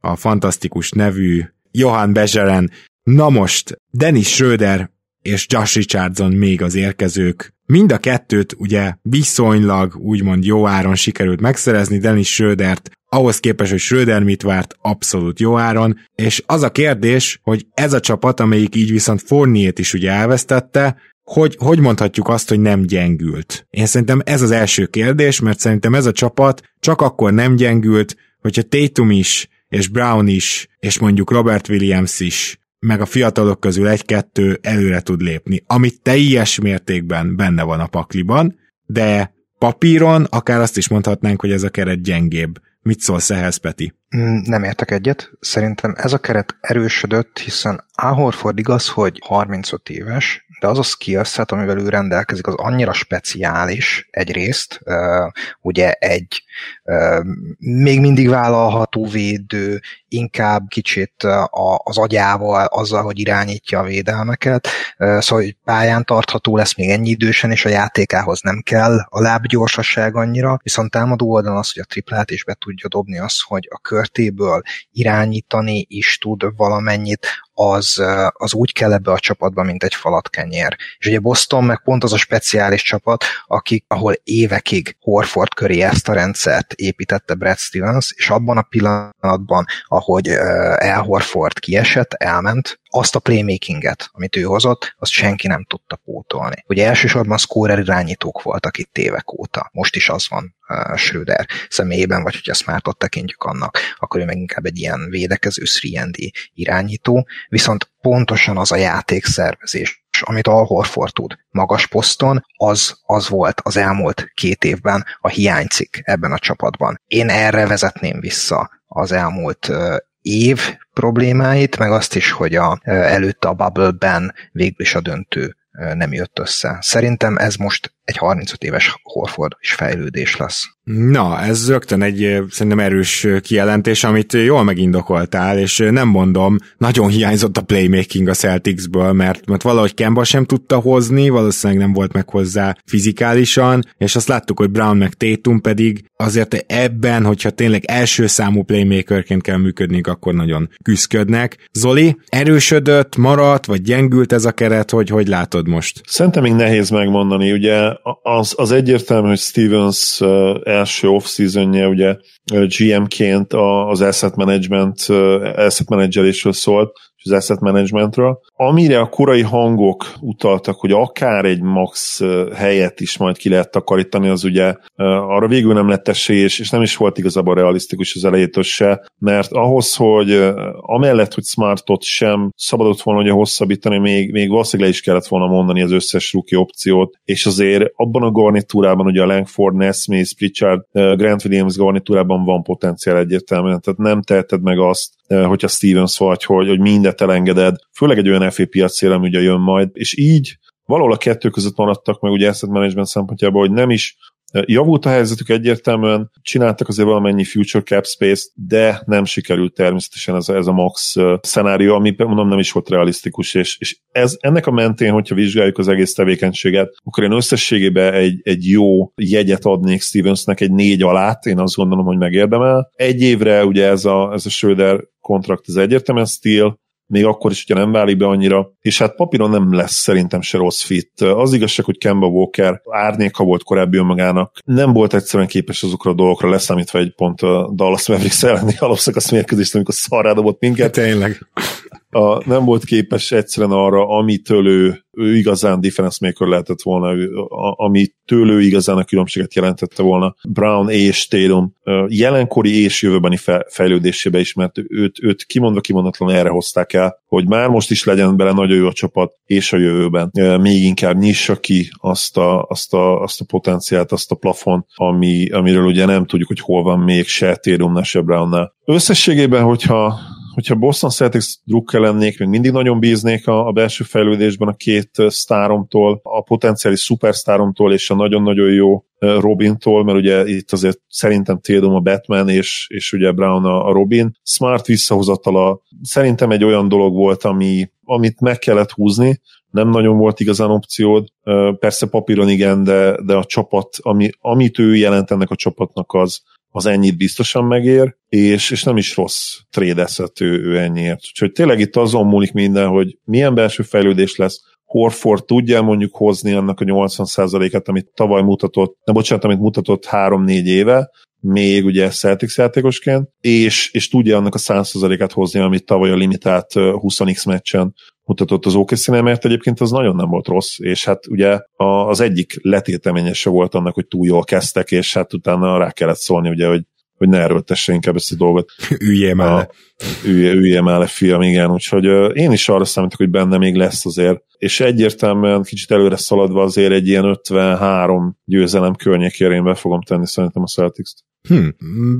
a fantasztikus nevű Johan Bezseren. Na most, Dennis Schröder és Josh Richardson még az érkezők. Mind a kettőt ugye viszonylag úgymond jó áron sikerült megszerezni, Dennis Schrödert ahhoz képest, hogy Schröder mit várt, abszolút jó áron, és az a kérdés, hogy ez a csapat, amelyik így viszont Forniét is ugye elvesztette, hogy, hogy mondhatjuk azt, hogy nem gyengült? Én szerintem ez az első kérdés, mert szerintem ez a csapat csak akkor nem gyengült, hogyha Tatum is, és Brown is, és mondjuk Robert Williams is meg a fiatalok közül egy-kettő előre tud lépni, amit teljes mértékben benne van a pakliban, de papíron akár azt is mondhatnánk, hogy ez a keret gyengébb. Mit szólsz ehhez, Peti? Mm, nem értek egyet. Szerintem ez a keret erősödött, hiszen Ahorford igaz, hogy 35 éves, de az a skillset, amivel ő rendelkezik, az annyira speciális egyrészt, ugye egy még mindig vállalható védő, inkább kicsit az agyával, azzal, hogy irányítja a védelmeket, szóval hogy pályán tartható lesz még ennyi idősen, és a játékához nem kell a lábgyorsaság annyira, viszont támadó oldalon az, hogy a triplát is be tudja dobni az, hogy a körtéből irányítani is tud valamennyit, az, az úgy kell ebbe a csapatba, mint egy falatkenyér. És ugye Boston meg pont az a speciális csapat, akik, ahol évekig Horford köré ezt a rendszert építette Brad Stevens, és abban a pillanatban, ahogy El Horford kiesett, elment, azt a playmakinget, amit ő hozott, azt senki nem tudta pótolni. Ugye elsősorban scorer irányítók voltak itt évek óta. Most is az van uh, Schröder személyében, vagy hogyha Smartot tekintjük annak, akkor ő meg inkább egy ilyen védekező 3 irányító, viszont pontosan az a játékszervezés, amit Al Horford tud magas poszton, az, az volt az elmúlt két évben a hiánycik ebben a csapatban. Én erre vezetném vissza az elmúlt év problémáit, meg azt is, hogy a, előtte a bubble-ben végül is a döntő nem jött össze. Szerintem ez most egy 35 éves Horford is fejlődés lesz. Na, ez rögtön egy szerintem erős kijelentés, amit jól megindokoltál, és nem mondom, nagyon hiányzott a playmaking a Celticsből, mert, mert valahogy Kemba sem tudta hozni, valószínűleg nem volt meg hozzá fizikálisan, és azt láttuk, hogy Brown meg Tatum pedig azért ebben, hogyha tényleg első számú playmakerként kell működni, akkor nagyon küzdködnek. Zoli, erősödött, maradt, vagy gyengült ez a keret, hogy hogy látod most? Szerintem még nehéz megmondani, ugye az, az egyértelmű, hogy Stevens első off-seasonje ugye GM-ként az asset management, asset managerésről szólt, és az asset managementről. Amire a korai hangok utaltak, hogy akár egy max helyet is majd ki lehet takarítani, az ugye arra végül nem lett esély, és, nem is volt igazából realisztikus az elejétől se, mert ahhoz, hogy amellett, hogy Smartot sem szabadott volna ugye hosszabbítani, még, még valószínűleg le is kellett volna mondani az összes rookie opciót, és azért abban a garnitúrában, ugye a Langford, Nesmith, Pritchard, Grant Williams garnitúrában van potenciál egyértelműen, tehát nem teheted meg azt, hogyha Stevens vagy, hogy, hogy mindet elengeded, főleg egy olyan FA piacére, ami ugye jön majd, és így valahol a kettő között maradtak meg ugye asset management szempontjából, hogy nem is Javult a helyzetük egyértelműen, csináltak azért valamennyi future cap space de nem sikerült természetesen ez a, ez a max szenárió, ami mondom nem is volt realisztikus, és, és ez, ennek a mentén, hogyha vizsgáljuk az egész tevékenységet, akkor én összességében egy, egy jó jegyet adnék Stevensnek, egy négy alát, én azt gondolom, hogy megérdemel. Egy évre ugye ez a, ez a Schröder kontrakt az egyértelműen stíl, még akkor is, hogyha nem válik be annyira, és hát papíron nem lesz szerintem se rossz fit. Az igazság, hogy Kemba Walker árnyéka volt korábbi önmagának, nem volt egyszerűen képes azokra a dolgokra, leszámítva egy pont a Dallas Mavericks elleni alapszakasz mérkőzést, amikor szarrá dobott minket. Tényleg a, nem volt képes egyszerűen arra, amitől ő, ő igazán defense maker lehetett volna, ő, a, amitől ő igazán a különbséget jelentette volna Brown és Tatum jelenkori és jövőbeni fejlődésébe is, mert őt, őt kimondva kimondatlan erre hozták el, hogy már most is legyen bele nagyon jó a csapat, és a jövőben még inkább nyissa ki azt a, azt a, azt a potenciált, azt a plafon, ami, amiről ugye nem tudjuk, hogy hol van még se Tatumnál, se Brownnál. Összességében, hogyha hogyha Boston Celtics drukker lennék, még mindig nagyon bíznék a, a belső fejlődésben a két sztáromtól, a potenciális szupersztáromtól és a nagyon-nagyon jó Robintól, mert ugye itt azért szerintem Tatum a Batman, és, és ugye Brown a, a Robin. Smart visszahozatala szerintem egy olyan dolog volt, ami, amit meg kellett húzni, nem nagyon volt igazán opciód, persze papíron igen, de, de a csapat, ami, amit ő jelent ennek a csapatnak az, az ennyit biztosan megér, és, és nem is rossz trédezhető ő ennyiért. Úgyhogy tényleg itt azon múlik minden, hogy milyen belső fejlődés lesz, Horford tudja mondjuk hozni annak a 80%-et, amit tavaly mutatott, nem bocsánat, amit mutatott 3-4 éve, még ugye Celtics játékosként, és, és tudja annak a 100%-át hozni, amit tavaly a limitált 20x meccsen mutatott az okc mert egyébként az nagyon nem volt rossz, és hát ugye az egyik letéteményese volt annak, hogy túl jól kezdtek, és hát utána rá kellett szólni, ugye, hogy hogy ne erőltesse inkább ezt a dolgot. Üljél már Üljél, üljél már le, fiam, igen. Úgyhogy uh, én is arra számítok, hogy benne még lesz azért. És egyértelműen kicsit előre szaladva azért egy ilyen 53 győzelem környékére én be fogom tenni szerintem a Celtics-t. Hm.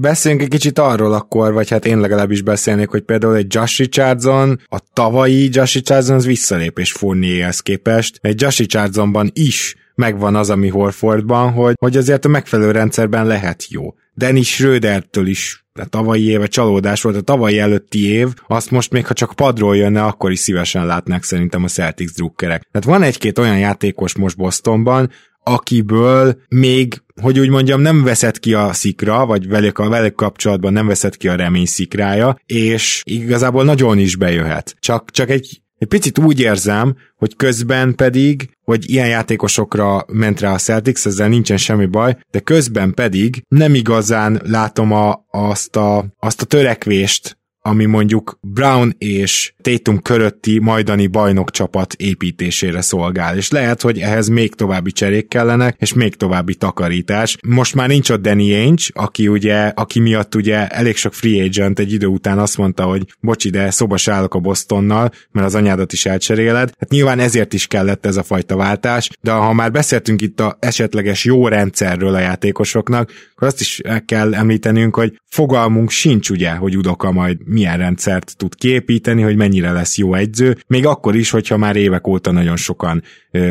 Beszéljünk egy kicsit arról akkor, vagy hát én legalábbis beszélnék, hogy például egy Josh Richardson, a tavalyi Josh Richardson az visszalépés Fournierhez képest. Egy Josh Richardsonban is megvan az, ami Horfordban, hogy, hogy azért a megfelelő rendszerben lehet jó. Dennis Schrödertől is a tavalyi éve csalódás volt, a tavalyi előtti év, azt most még ha csak padról jönne, akkor is szívesen látnák szerintem a Celtics drukkerek. Tehát van egy-két olyan játékos most Bostonban, akiből még, hogy úgy mondjam, nem veszed ki a szikra, vagy velük, a velük kapcsolatban nem veszed ki a remény szikrája, és igazából nagyon is bejöhet. Csak, csak egy egy picit úgy érzem, hogy közben pedig, hogy ilyen játékosokra ment rá a Celtics, ezzel nincsen semmi baj, de közben pedig nem igazán látom a, azt, a, azt a törekvést, ami mondjuk Brown és Tatum körötti majdani bajnokcsapat építésére szolgál, és lehet, hogy ehhez még további cserék kellenek, és még további takarítás. Most már nincs ott Danny Ainge, aki ugye, aki miatt ugye elég sok free agent egy idő után azt mondta, hogy bocsi, de szoba állok a Bostonnal, mert az anyádat is elcseréled. Hát nyilván ezért is kellett ez a fajta váltás, de ha már beszéltünk itt a esetleges jó rendszerről a játékosoknak, akkor azt is el kell említenünk, hogy fogalmunk sincs ugye, hogy Udoka majd milyen rendszert tud képíteni, hogy mennyire lesz jó egyző, még akkor is, hogyha már évek óta nagyon sokan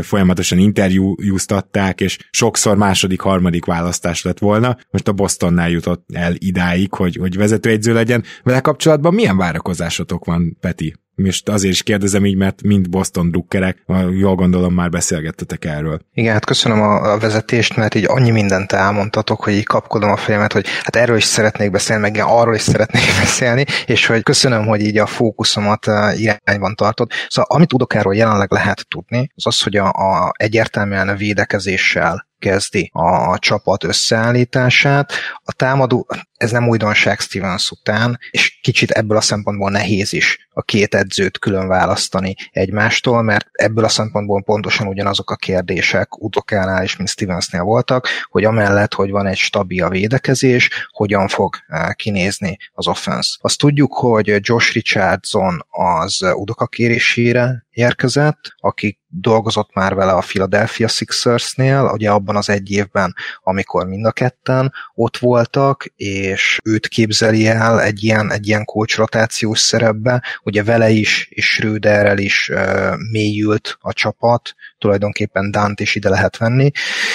folyamatosan interjúztatták, és sokszor második, harmadik választás lett volna. Most a Bostonnál jutott el idáig, hogy, hogy vezetőegyző legyen. Vele kapcsolatban milyen várakozásotok van, Peti? Most azért is kérdezem így, mert mind Boston drukkerek, jól gondolom már beszélgettetek erről. Igen, hát köszönöm a, vezetést, mert így annyi mindent elmondtatok, hogy így kapkodom a fejemet, hogy hát erről is szeretnék beszélni, meg arról is szeretnék beszélni, és hogy köszönöm, hogy így a fókuszomat irányban tartod. Szóval amit tudok erről jelenleg lehet tudni, az az, hogy a, a egyértelműen a védekezéssel kezdi a csapat összeállítását. A támadó, ez nem újdonság Stevens után, és kicsit ebből a szempontból nehéz is a két edzőt külön választani egymástól, mert ebből a szempontból pontosan ugyanazok a kérdések utokánál is, mint Stevensnél voltak, hogy amellett, hogy van egy stabil védekezés, hogyan fog eh, kinézni az offense. Azt tudjuk, hogy Josh Richardson az Udoka kérésére érkezett, aki dolgozott már vele a Philadelphia Sixersnél, ugye abban az egy évben, amikor mind a ketten ott voltak, és őt képzeli el egy ilyen, egy ilyen coach szerepbe, ugye vele is, és Schröderrel is uh, mélyült a csapat, tulajdonképpen Dant is ide lehet venni,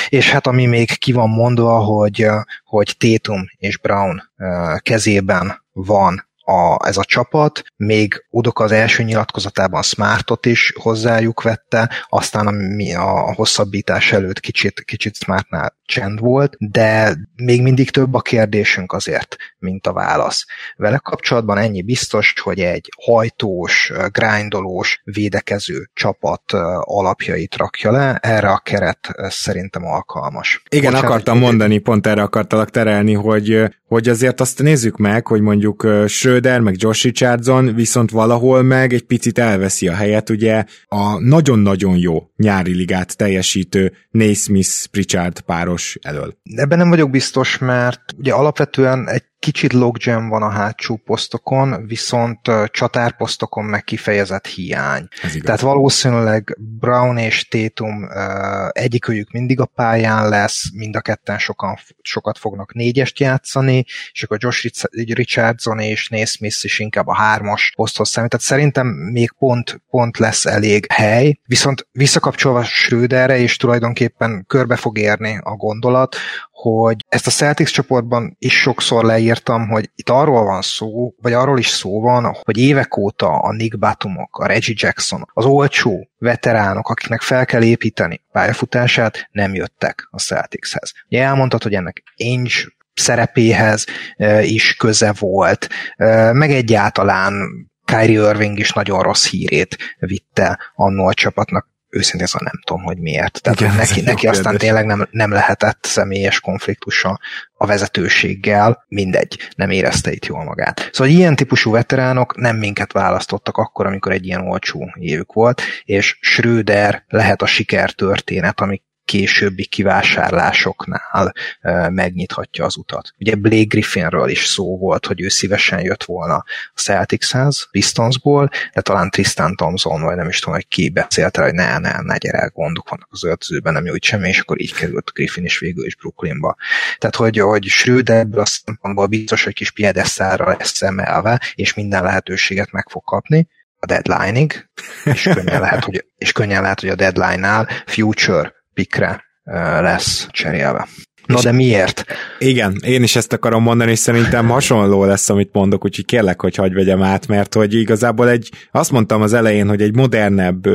és hát ami még ki van mondva, hogy, hogy Tatum és Brown uh, kezében van a, ez a csapat, még Udok az első nyilatkozatában Smartot is hozzájuk vette, aztán a, a hosszabbítás előtt kicsit, kicsit Smartnál csend volt, de még mindig több a kérdésünk azért, mint a válasz. Vele kapcsolatban ennyi biztos, hogy egy hajtós, grindolós, védekező csapat alapjait rakja le, erre a keret szerintem alkalmas. Igen, Bocsánat, akartam mondani, pont erre akartalak terelni, hogy, hogy azért azt nézzük meg, hogy mondjuk Schröder, meg Josh Richardson viszont valahol meg egy picit elveszi a helyet, ugye a nagyon-nagyon jó nyári ligát teljesítő Naismith-Pritchard páros elől. Ebben nem vagyok biztos, mert ugye alapvetően egy Kicsit logjam van a hátsó posztokon, viszont csatárposztokon meg kifejezett hiány. Tehát valószínűleg Brown és Tatum egyikőjük mindig a pályán lesz, mind a ketten sokan, sokat fognak négyest játszani, és akkor Josh Richardson és Naismith is inkább a hármas poszthoz számít. Tehát szerintem még pont, pont lesz elég hely, viszont visszakapcsolva Schröderre, és tulajdonképpen körbe fog érni a gondolat, hogy ezt a Celtics csoportban is sokszor leírtam, hogy itt arról van szó, vagy arról is szó van, hogy évek óta a Nick Batumok, a Reggie Jackson, az olcsó veteránok, akiknek fel kell építeni pályafutását, nem jöttek a Celticshez. Ugye elmondtad, hogy ennek Ainge szerepéhez is köze volt, meg egyáltalán Kyrie Irving is nagyon rossz hírét vitte annó a csapatnak őszintén szóval nem tudom, hogy miért. Tehát Igen, neki, neki aztán tényleg nem, nem lehetett személyes konfliktusa a vezetőséggel, mindegy, nem érezte itt jól magát. Szóval ilyen típusú veteránok nem minket választottak akkor, amikor egy ilyen olcsó évük volt, és Schröder lehet a sikertörténet, ami későbbi kivásárlásoknál megnyithatja az utat. Ugye Blake Griffinről is szó volt, hogy ő szívesen jött volna a Celticshez, Pistonsból, de talán Tristan Thompson, vagy nem is tudom, hogy ki beszélt hogy ne, ne, ne gyere, gondok vannak az öltözőben, nem jó semmi, és akkor így került Griffin is végül is Brooklynba. Tehát, hogy, hogy Schröder ebből a szempontból biztos, hogy kis piedesszára lesz emelve, és minden lehetőséget meg fog kapni, a deadline-ig, és könnyen lehet, hogy, és könnyen lehet, hogy a deadline-nál future pikre lesz cserélve. Na de miért? Igen, én is ezt akarom mondani, és szerintem hasonló lesz, amit mondok, úgyhogy kérlek, hogy hagyj vegyem át, mert hogy igazából egy, azt mondtam az elején, hogy egy modernebb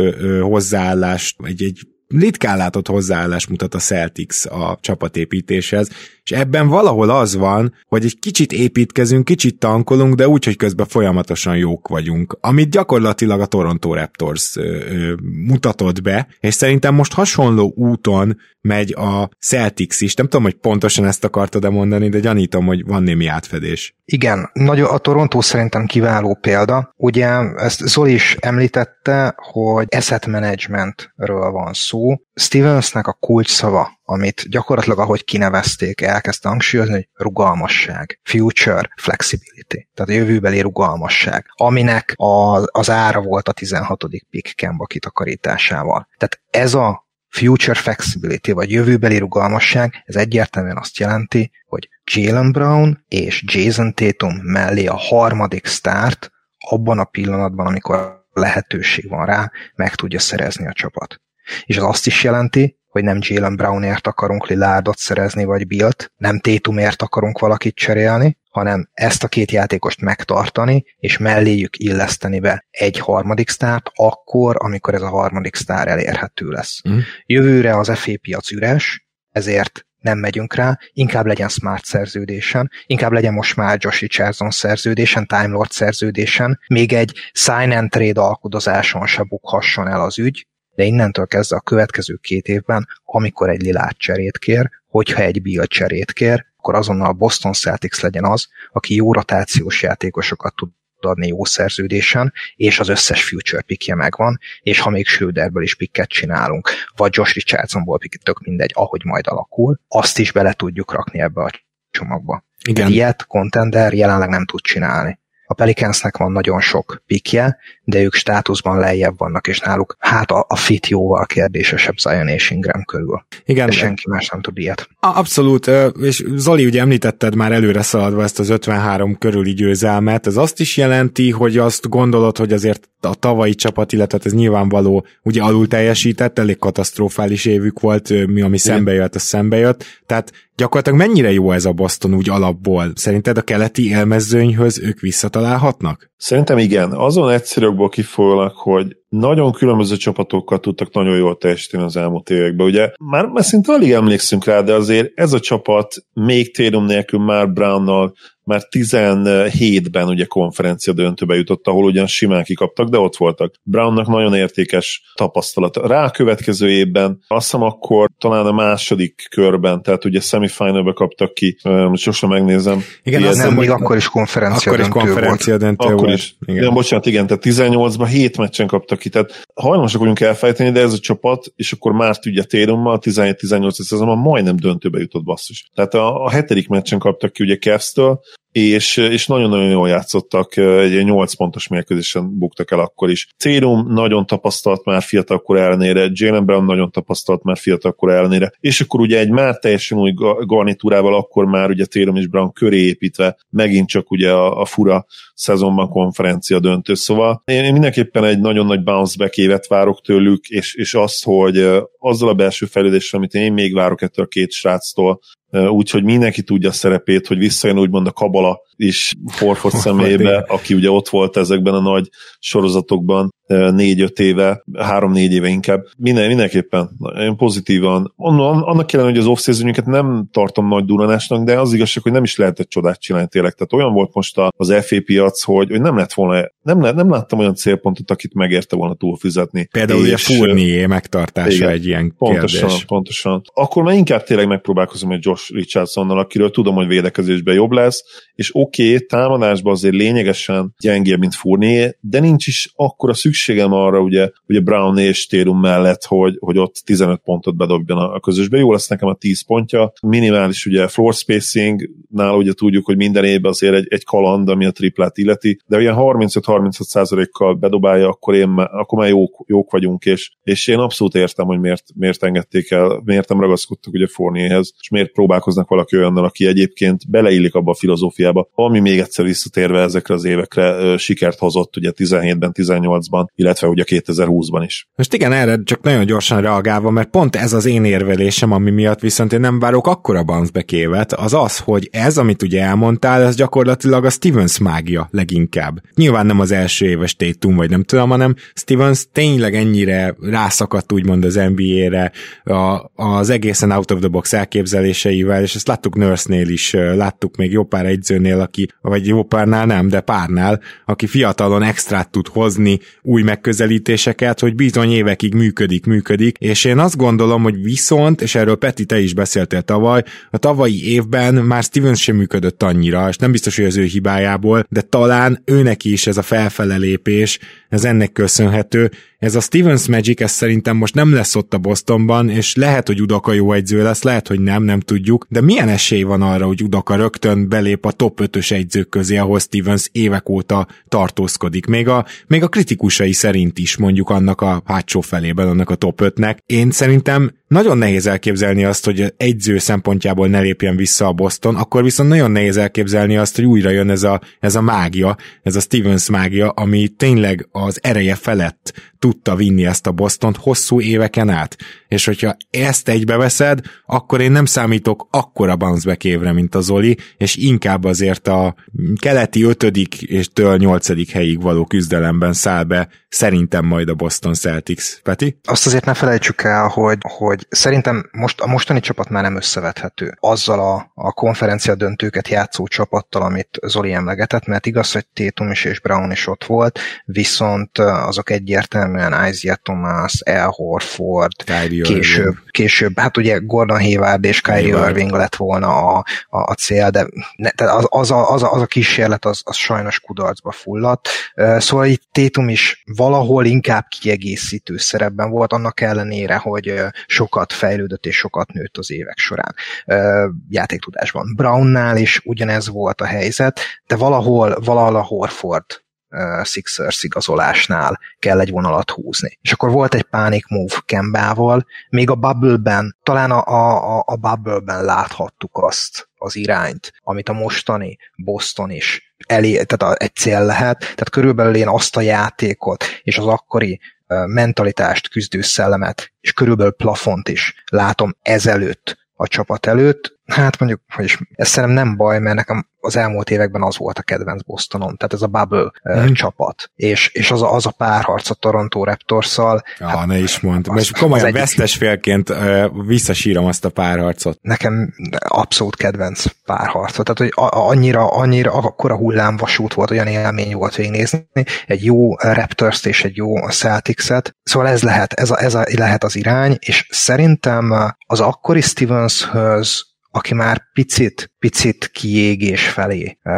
hozzáállást, egy, egy ritkán látott hozzáállás mutat a Celtics a csapatépítéshez, és ebben valahol az van, hogy egy kicsit építkezünk, kicsit tankolunk, de úgy, hogy közben folyamatosan jók vagyunk, amit gyakorlatilag a Toronto Raptors ö, ö, mutatott be, és szerintem most hasonló úton megy a Celtics is. Nem tudom, hogy pontosan ezt akartad-e mondani, de gyanítom, hogy van némi átfedés. Igen, nagy, a Toronto szerintem kiváló példa. Ugye ezt Zoli is említette, hogy asset managementről van szó. Stevensnek a kulcs szava amit gyakorlatilag ahogy kinevezték, elkezdte hangsúlyozni, hogy rugalmasság, future flexibility, tehát a jövőbeli rugalmasság, aminek a, az ára volt a 16. pick Kemba kitakarításával. Tehát ez a future flexibility, vagy jövőbeli rugalmasság, ez egyértelműen azt jelenti, hogy Jalen Brown és Jason Tatum mellé a harmadik start abban a pillanatban, amikor lehetőség van rá, meg tudja szerezni a csapat. És az azt is jelenti, hogy nem Jalen Brownért akarunk Lillardot szerezni, vagy Bilt, nem Tatumért akarunk valakit cserélni, hanem ezt a két játékost megtartani, és melléjük illeszteni be egy harmadik sztárt, akkor, amikor ez a harmadik sztár elérhető lesz. Mm. Jövőre az FA piac üres, ezért nem megyünk rá, inkább legyen Smart szerződésen, inkább legyen most már Josh Richardson szerződésen, Time Lord szerződésen, még egy sign and trade alkudozáson se bukhasson el az ügy, de innentől kezdve a következő két évben, amikor egy Lilát cserét kér, hogyha egy Bill cserét kér, akkor azonnal a Boston Celtics legyen az, aki jó rotációs játékosokat tud adni jó szerződésen, és az összes future pickje megvan, és ha még Schröderből is picket csinálunk, vagy Josh Richardsonból picket, tök mindegy, ahogy majd alakul, azt is bele tudjuk rakni ebbe a csomagba. Igen. Egy ilyet contender jelenleg nem tud csinálni. A Pelicansnek van nagyon sok pikje, de ők státuszban lejjebb vannak, és náluk hát a, a fit jóval kérdésesebb Zion és Ingram körül. Igen. De senki más nem tud ilyet. Abszolút, és Zoli, ugye említetted már előre szaladva ezt az 53 körüli győzelmet, ez azt is jelenti, hogy azt gondolod, hogy azért a tavalyi csapat, illetve ez nyilvánvaló, ugye alul teljesített, elég katasztrofális évük volt, mi ami szembe jött, az szembe jött, tehát gyakorlatilag mennyire jó ez a Boston úgy alapból? Szerinted a keleti élmezőnyhöz ők visszatalálhatnak? Szerintem igen. Azon egyszerűbből kifolyólag, hogy nagyon különböző csapatokkal tudtak nagyon jól teljesíteni az elmúlt években. Ugye már, már szinte alig emlékszünk rá, de azért ez a csapat még Tatum nélkül már Brownnal már 17-ben ugye konferencia döntőbe jutott, ahol ugyan simán kikaptak, de ott voltak. Brownnak nagyon értékes tapasztalat. Rá a következő évben, azt hiszem akkor talán a második körben, tehát ugye semifinalbe kaptak ki, most sosem megnézem. Igen, az nem, még akkor is konferencia akkor döntő is konferencia volt. döntő akkor volt. is. Igen. igen. bocsánat, igen, tehát 18-ban 7 meccsen kaptak ki, tehát hajlamosak vagyunk elfejteni, de ez a csapat, és akkor már tudja Térummal 17-18 szezonban majdnem döntőbe jutott basszus. Tehát a, a hetedik meccsen kaptak ki ugye Cavs-től, és, és nagyon-nagyon jól játszottak, egy 8 pontos mérkőzésen buktak el akkor is. Cérum nagyon tapasztalt már fiatalkor ellenére, Jalen Brown nagyon tapasztalt már fiatalkor ellenére, és akkor ugye egy már teljesen új garnitúrával akkor már ugye Cérum és Brown köré építve megint csak ugye a, a fura szezonban konferencia döntő. Szóval én, én mindenképpen egy nagyon nagy bounce back évet várok tőlük, és, és azt, hogy azzal a belső fejlődéssel, amit én még várok ettől a két sráctól, úgyhogy mindenki tudja a szerepét, hogy visszajön úgymond a kabala is Horford személybe, aki ugye ott volt ezekben a nagy sorozatokban négy-öt éve, három-négy éve inkább. Minden, mindenképpen én pozitívan. Annak kellene, hogy az off nem tartom nagy duranásnak, de az igazság, hogy nem is lehetett csodát csinálni tényleg. Tehát olyan volt most az FA piac, hogy, hogy nem lett volna, nem, nem láttam olyan célpontot, akit megérte volna túlfizetni. Például ugye Fournier megtartása igen, egy ilyen pontosan, kérdés. Pontosan, Akkor már inkább tényleg megpróbálkozom egy Josh Richardsonnal, akiről tudom, hogy védekezésben jobb lesz, és oké, okay, támadásban azért lényegesen gyengébb, mint Fournier, de nincs is akkora szükségem arra, ugye, ugye Brown és Térum mellett, hogy, hogy ott 15 pontot bedobjon a közösbe. Jó lesz nekem a 10 pontja. Minimális ugye floor spacing, nál ugye tudjuk, hogy minden évben azért egy, egy kaland, ami a triplát illeti, de ilyen 35-36 százalékkal bedobálja, akkor, én, akkor már jók, jók vagyunk, és, és én abszolút értem, hogy miért, miért engedték el, miért nem ragaszkodtak ugye Fournierhez, és miért próbálkoznak valaki olyannal, aki egyébként beleillik abba a filozófiába, ami még egyszer visszatérve ezekre az évekre sikert hozott ugye 17-ben, 18-ban, illetve ugye 2020-ban is. Most igen, erre csak nagyon gyorsan reagálva, mert pont ez az én érvelésem, ami miatt viszont én nem várok akkora bounce évet, az az, hogy ez, amit ugye elmondtál, ez gyakorlatilag a Stevens mágia leginkább. Nyilván nem az első éves Tatum, vagy nem tudom, hanem Stevens tényleg ennyire rászakadt úgymond az NBA-re, a, az egészen out of the box elképzeléseivel, és ezt láttuk Nurse-nél is, láttuk még jó pár egyzőnél, aki, vagy jó párnál nem, de párnál, aki fiatalon extrát tud hozni, új megközelítéseket, hogy bizony évekig működik, működik, és én azt gondolom, hogy viszont, és erről Peti, te is beszéltél tavaly, a tavalyi évben már Stevens sem működött annyira, és nem biztos, hogy az ő hibájából, de talán őnek is ez a felfele lépés, ez ennek köszönhető. Ez a Stevens Magic, ez szerintem most nem lesz ott a Bostonban, és lehet, hogy Udaka jó egyző lesz, lehet, hogy nem, nem tudjuk, de milyen esély van arra, hogy Udaka rögtön belép a top 5-ös egyzők közé, ahol Stevens évek óta tartózkodik. Még a, még a kritikusai szerint is mondjuk annak a hátsó felében, annak a top 5-nek. Én szerintem nagyon nehéz elképzelni azt, hogy egyző szempontjából ne lépjen vissza a Boston, akkor viszont nagyon nehéz elképzelni azt, hogy újra jön ez a, ez a mágia, ez a Stevens mágia, ami tényleg az ereje felett tudta vinni ezt a Bostont hosszú éveken át. És hogyha ezt egybeveszed, akkor én nem számítok akkora bounce évre, mint a Zoli, és inkább azért a keleti ötödik és től nyolcadik helyig való küzdelemben száll be szerintem majd a Boston Celtics. Peti? Azt azért ne felejtsük el, hogy, hogy szerintem most, a mostani csapat már nem összevethető azzal a, a konferencia döntőket játszó csapattal, amit Zoli emlegetett, mert igaz, hogy Tétum is és Brown is ott volt, viszont azok egyértelműen Isaiah Thomas, El Horford, Kyrie később, Irving. később, hát ugye Gordon Hayward és Kyrie Hayward. Irving lett volna a, a, a cél, de ne, az, az, a, az, a, az a kísérlet az, az sajnos kudarcba fulladt. Szóval itt Tétum is valahol inkább kiegészítő szerepben volt, annak ellenére, hogy sokat fejlődött és sokat nőtt az évek során játéktudásban. Brownnál is ugyanez volt a helyzet, de valahol, valahol a Horford Sixers igazolásnál kell egy vonalat húzni. És akkor volt egy pánik move Kembával, még a Bubble-ben, talán a, a, a Bubble-ben láthattuk azt az irányt, amit a mostani Boston is elé, tehát a, egy cél lehet, tehát körülbelül én azt a játékot és az akkori mentalitást, küzdőszellemet, és körülbelül plafont is látom ezelőtt a csapat előtt. Hát mondjuk, hogy is, ez szerintem nem baj, mert nekem az elmúlt években az volt a kedvenc Bostonon, tehát ez a Bubble mm. csapat, és, és az, a, az a párharc a Toronto Raptorszal. Ja, hát, ne is mondtam, és komolyan egyik... vesztes félként uh, visszasírom azt a párharcot. Nekem abszolút kedvenc párharcot, tehát hogy a, annyira, annyira akkora hullámvasút volt, olyan élmény volt végignézni, egy jó Raptors-t és egy jó Celtics-et, szóval ez lehet, ez, a, ez a, lehet az irány, és szerintem az akkori Stevenshöz aki már picit, picit kiégés felé e,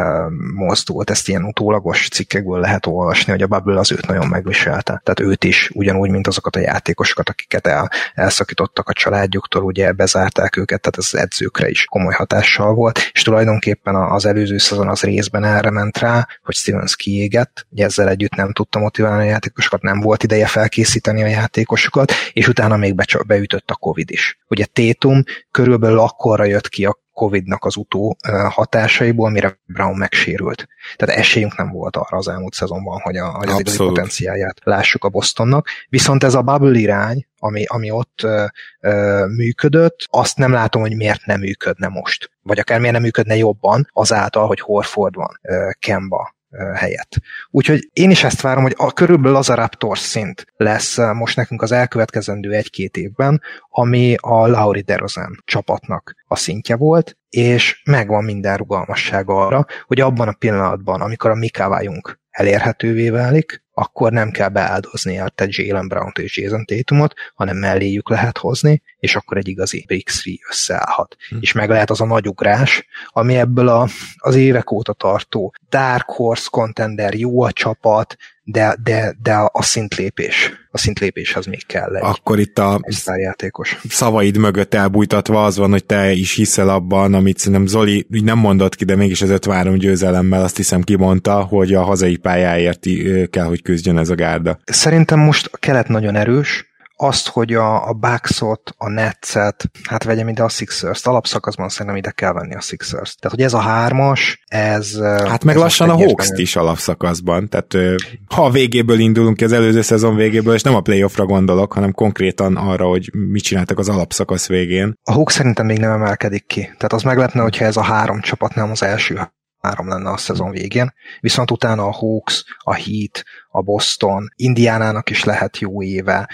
mozdult. Ezt ilyen utólagos cikkekből lehet olvasni, hogy a Bubble az őt nagyon megviselte. Tehát őt is ugyanúgy, mint azokat a játékosokat, akiket el, elszakítottak a családjuktól, ugye bezárták őket, tehát ez edzőkre is komoly hatással volt, és tulajdonképpen az előző szezon az részben erre ment rá, hogy Stevens kiégett, ugye ezzel együtt nem tudta motiválni a játékosokat, nem volt ideje felkészíteni a játékosokat, és utána még beütött a Covid is. Ugye Tétum körülbelül akkorra jött ki a Covid-nak az utó hatásaiból, mire Brown megsérült. Tehát esélyünk nem volt arra az elmúlt szezonban, hogy, a, hogy az igazi potenciáját lássuk a Bostonnak. Viszont ez a bubble irány, ami, ami ott ö, ö, működött, azt nem látom, hogy miért nem működne most. Vagy akár miért nem működne jobban azáltal, hogy Horford van, ö, Kemba, helyett. Úgyhogy én is ezt várom, hogy a, körülbelül az a Raptors szint lesz most nekünk az elkövetkezendő egy-két évben, ami a Lauri DeRozan csapatnak a szintje volt, és megvan minden rugalmassága arra, hogy abban a pillanatban, amikor a Mikávájunk elérhetővé válik, akkor nem kell beáldozni a te Jalen Brown-t és Jason Tatumot, hanem melléjük lehet hozni, és akkor egy igazi Big Three összeállhat. Hm. És meg lehet az a nagy ugrás, ami ebből a, az évek óta tartó Dark Horse contender, jó a csapat, de, de, de a szintlépés, a szintlépéshez még kell egy, Akkor itt a játékos. szavaid mögött elbújtatva az van, hogy te is hiszel abban, amit szerintem Zoli úgy nem mondott ki, de mégis az 53 győzelemmel azt hiszem kimondta, hogy a hazai pályáért kell, hogy küzdjön ez a gárda. Szerintem most a kelet nagyon erős, azt, hogy a, a Bucks-ot, a Netset, hát vegyem ide a Sixers-t, alapszakaszban szerintem ide kell venni a Sixers-t. Tehát, hogy ez a hármas, ez... Hát meg ez lassan a hawks is alapszakaszban, tehát ha a végéből indulunk az előző szezon végéből, és nem a playoffra gondolok, hanem konkrétan arra, hogy mit csináltak az alapszakasz végén. A Hawks szerintem még nem emelkedik ki. Tehát az meglepne, hogyha ez a három csapat nem az első három lenne a szezon végén, viszont utána a Hawks, a Heat, a Boston, Indiánának is lehet jó éve,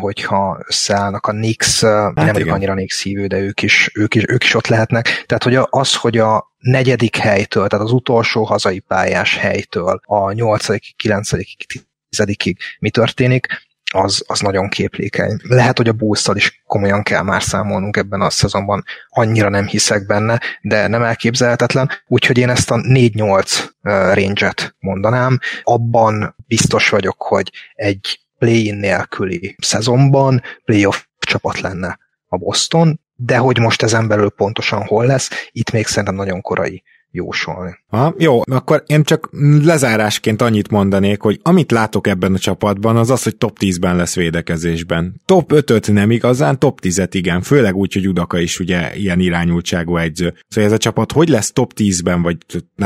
hogyha összeállnak a Knicks, hát nem vagyok annyira Knicks hívő, de ők is, ők, is, ők is ott lehetnek. Tehát, hogy az, hogy a negyedik helytől, tehát az utolsó hazai pályás helytől a nyolcadik, kilencedikig, tizedikig mi történik, az, az nagyon képlékeny. Lehet, hogy a bulls is komolyan kell már számolnunk ebben a szezonban, annyira nem hiszek benne, de nem elképzelhetetlen, úgyhogy én ezt a 4-8 range-et mondanám. Abban biztos vagyok, hogy egy play-in nélküli szezonban playoff csapat lenne a Boston, de hogy most ezen belül pontosan hol lesz, itt még szerintem nagyon korai jósolni. Ha, jó, akkor én csak lezárásként annyit mondanék, hogy amit látok ebben a csapatban, az az, hogy top 10-ben lesz védekezésben. Top 5-öt nem igazán, top 10-et igen, főleg úgy, hogy Udaka is ugye ilyen irányultságú egyző. Szóval ez a csapat hogy lesz top 10-ben, vagy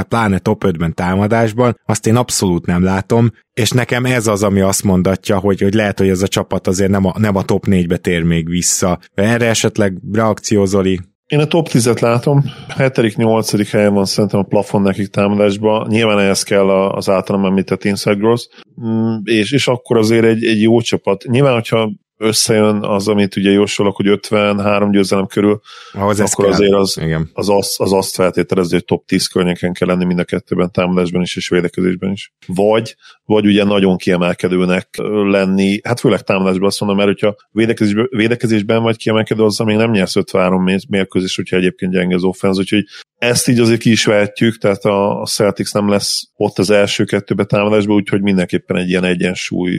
pláne top 5-ben támadásban, azt én abszolút nem látom, és nekem ez az, ami azt mondatja, hogy, hogy lehet, hogy ez a csapat azért nem a, nem a top 4-be tér még vissza. Erre esetleg reakció, én a top 10-et látom, 7.-8. helyen van szerintem a plafon nekik támadásban, nyilván ehhez kell az általam említett Inside Growth, mm, és, és akkor azért egy, egy jó csapat. Nyilván, hogyha összejön az, amit ugye jósolok, hogy 53 győzelem körül, Ahhoz akkor azért az, Igen. az, az, az azt feltételez, hogy top 10 környéken kell lenni mind a kettőben, támadásban is és védekezésben is. Vagy, vagy ugye nagyon kiemelkedőnek lenni, hát főleg támadásban azt mondom, mert hogyha védekezésben, védekezésben vagy kiemelkedő, azzal még nem nyersz 53 mérkőzés, hogyha egyébként gyenge az offenz, úgyhogy ezt így azért ki is vehetjük, tehát a Celtics nem lesz ott az első kettőbe támadásban, úgyhogy mindenképpen egy ilyen egyensúly,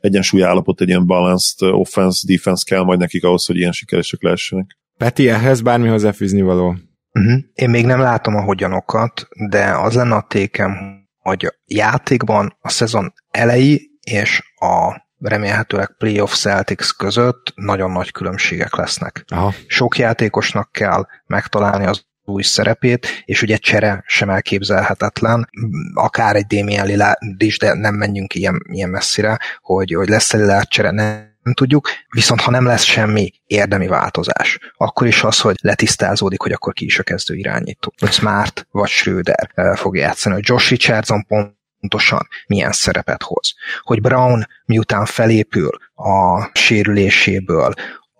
egyensúly állapot, egy ilyen balanced offense, defense kell majd nekik ahhoz, hogy ilyen sikeresek lehessenek. Peti, ehhez bármi hozzáfűzni való? Uh-huh. Én még nem látom a hogyanokat, de az lenne a tékem, hogy a játékban a szezon elejé és a remélhetőleg playoff Celtics között nagyon nagy különbségek lesznek. Aha. Sok játékosnak kell megtalálni az új szerepét, és ugye csere sem elképzelhetetlen, akár egy Damien Lillard is, de nem menjünk ilyen, ilyen messzire, hogy, hogy lesz-e Lillard csere, nem tudjuk, viszont ha nem lesz semmi érdemi változás, akkor is az, hogy letisztázódik, hogy akkor ki is a kezdő irányító. Hogy Smart vagy Schröder eh, fog játszani, hogy Josh Richardson pont pontosan milyen szerepet hoz. Hogy Brown miután felépül a sérüléséből,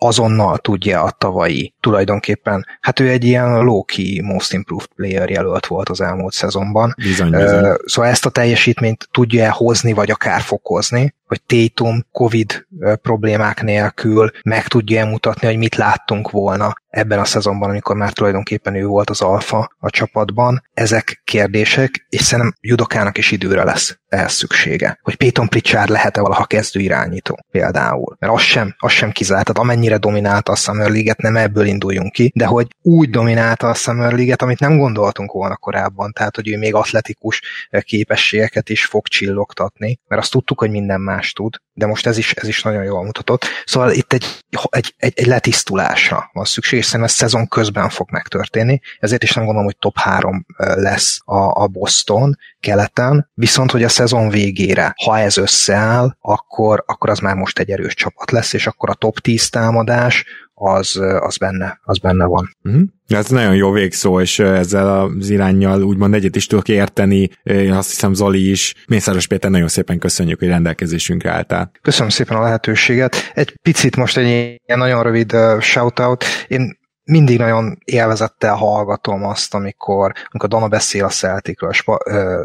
azonnal tudja a tavalyi tulajdonképpen, hát ő egy ilyen low-key most improved player jelölt volt az elmúlt szezonban. Bizony, bizony. Szóval ezt a teljesítményt tudja-e hozni, vagy akár fokozni, hogy Tétum Covid problémák nélkül meg tudja mutatni, hogy mit láttunk volna ebben a szezonban, amikor már tulajdonképpen ő volt az alfa a csapatban. Ezek kérdések, és szerintem Judokának is időre lesz ehhez szüksége. Hogy Peyton Pritchard lehet-e valaha kezdő irányító például. Mert az sem, az sem kizárt, tehát amennyire dominálta a Summer League-et, nem ebből induljunk ki, de hogy úgy dominálta a Summer League-et, amit nem gondoltunk volna korábban, tehát hogy ő még atletikus képességeket is fog csillogtatni, mert azt tudtuk, hogy minden más más tud, de most ez is, ez is nagyon jól mutatott. Szóval itt egy, egy, egy, egy letisztulásra van szükség, és szerintem ez szezon közben fog megtörténni, ezért is nem gondolom, hogy top 3 lesz a, a Boston keleten, viszont hogy a szezon végére, ha ez összeáll, akkor, akkor az már most egy erős csapat lesz, és akkor a top 10 támadás az, az, benne, az benne van. Uh-huh. Ez nagyon jó végszó, és ezzel az irányjal úgymond egyet is tudok érteni, azt hiszem Zoli is. Mészáros Péter, nagyon szépen köszönjük, hogy rendelkezésünkre álltál. Köszönöm szépen a lehetőséget. Egy picit most egy ilyen nagyon rövid shoutout. Én mindig nagyon élvezettel hallgatom azt, amikor, amikor Dana beszél a Celticről, Spa,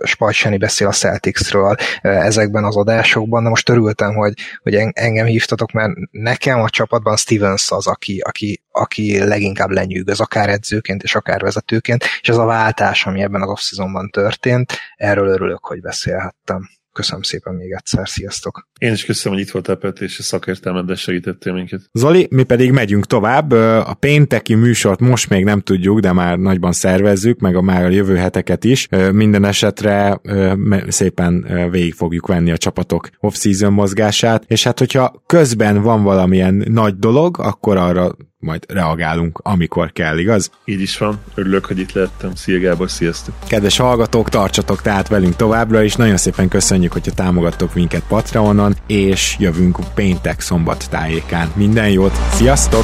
Spajcseni beszél a Celticsről ezekben az adásokban, de most örültem, hogy, hogy engem hívtatok, mert nekem a csapatban Stevens az, aki, aki, aki leginkább lenyűgöz, akár edzőként és akár vezetőként, és ez a váltás, ami ebben az off történt, erről örülök, hogy beszélhettem. Köszönöm szépen még egyszer, sziasztok! Én is köszönöm, hogy itt voltál, Peti, és szakértelmeddel segítettél minket. Zoli, mi pedig megyünk tovább. A pénteki műsort most még nem tudjuk, de már nagyban szervezzük, meg a már a jövő heteket is. Minden esetre szépen végig fogjuk venni a csapatok off-season mozgását, és hát hogyha közben van valamilyen nagy dolog, akkor arra majd reagálunk, amikor kell, igaz? Így is van. Örülök, hogy itt lettem. Szia Gábor, sziasztok! Kedves hallgatók, tartsatok tehát velünk továbbra is. Nagyon szépen köszönjük, hogyha támogattok minket Patreonon, és jövünk péntek szombat tájékán. Minden jót, sziasztok!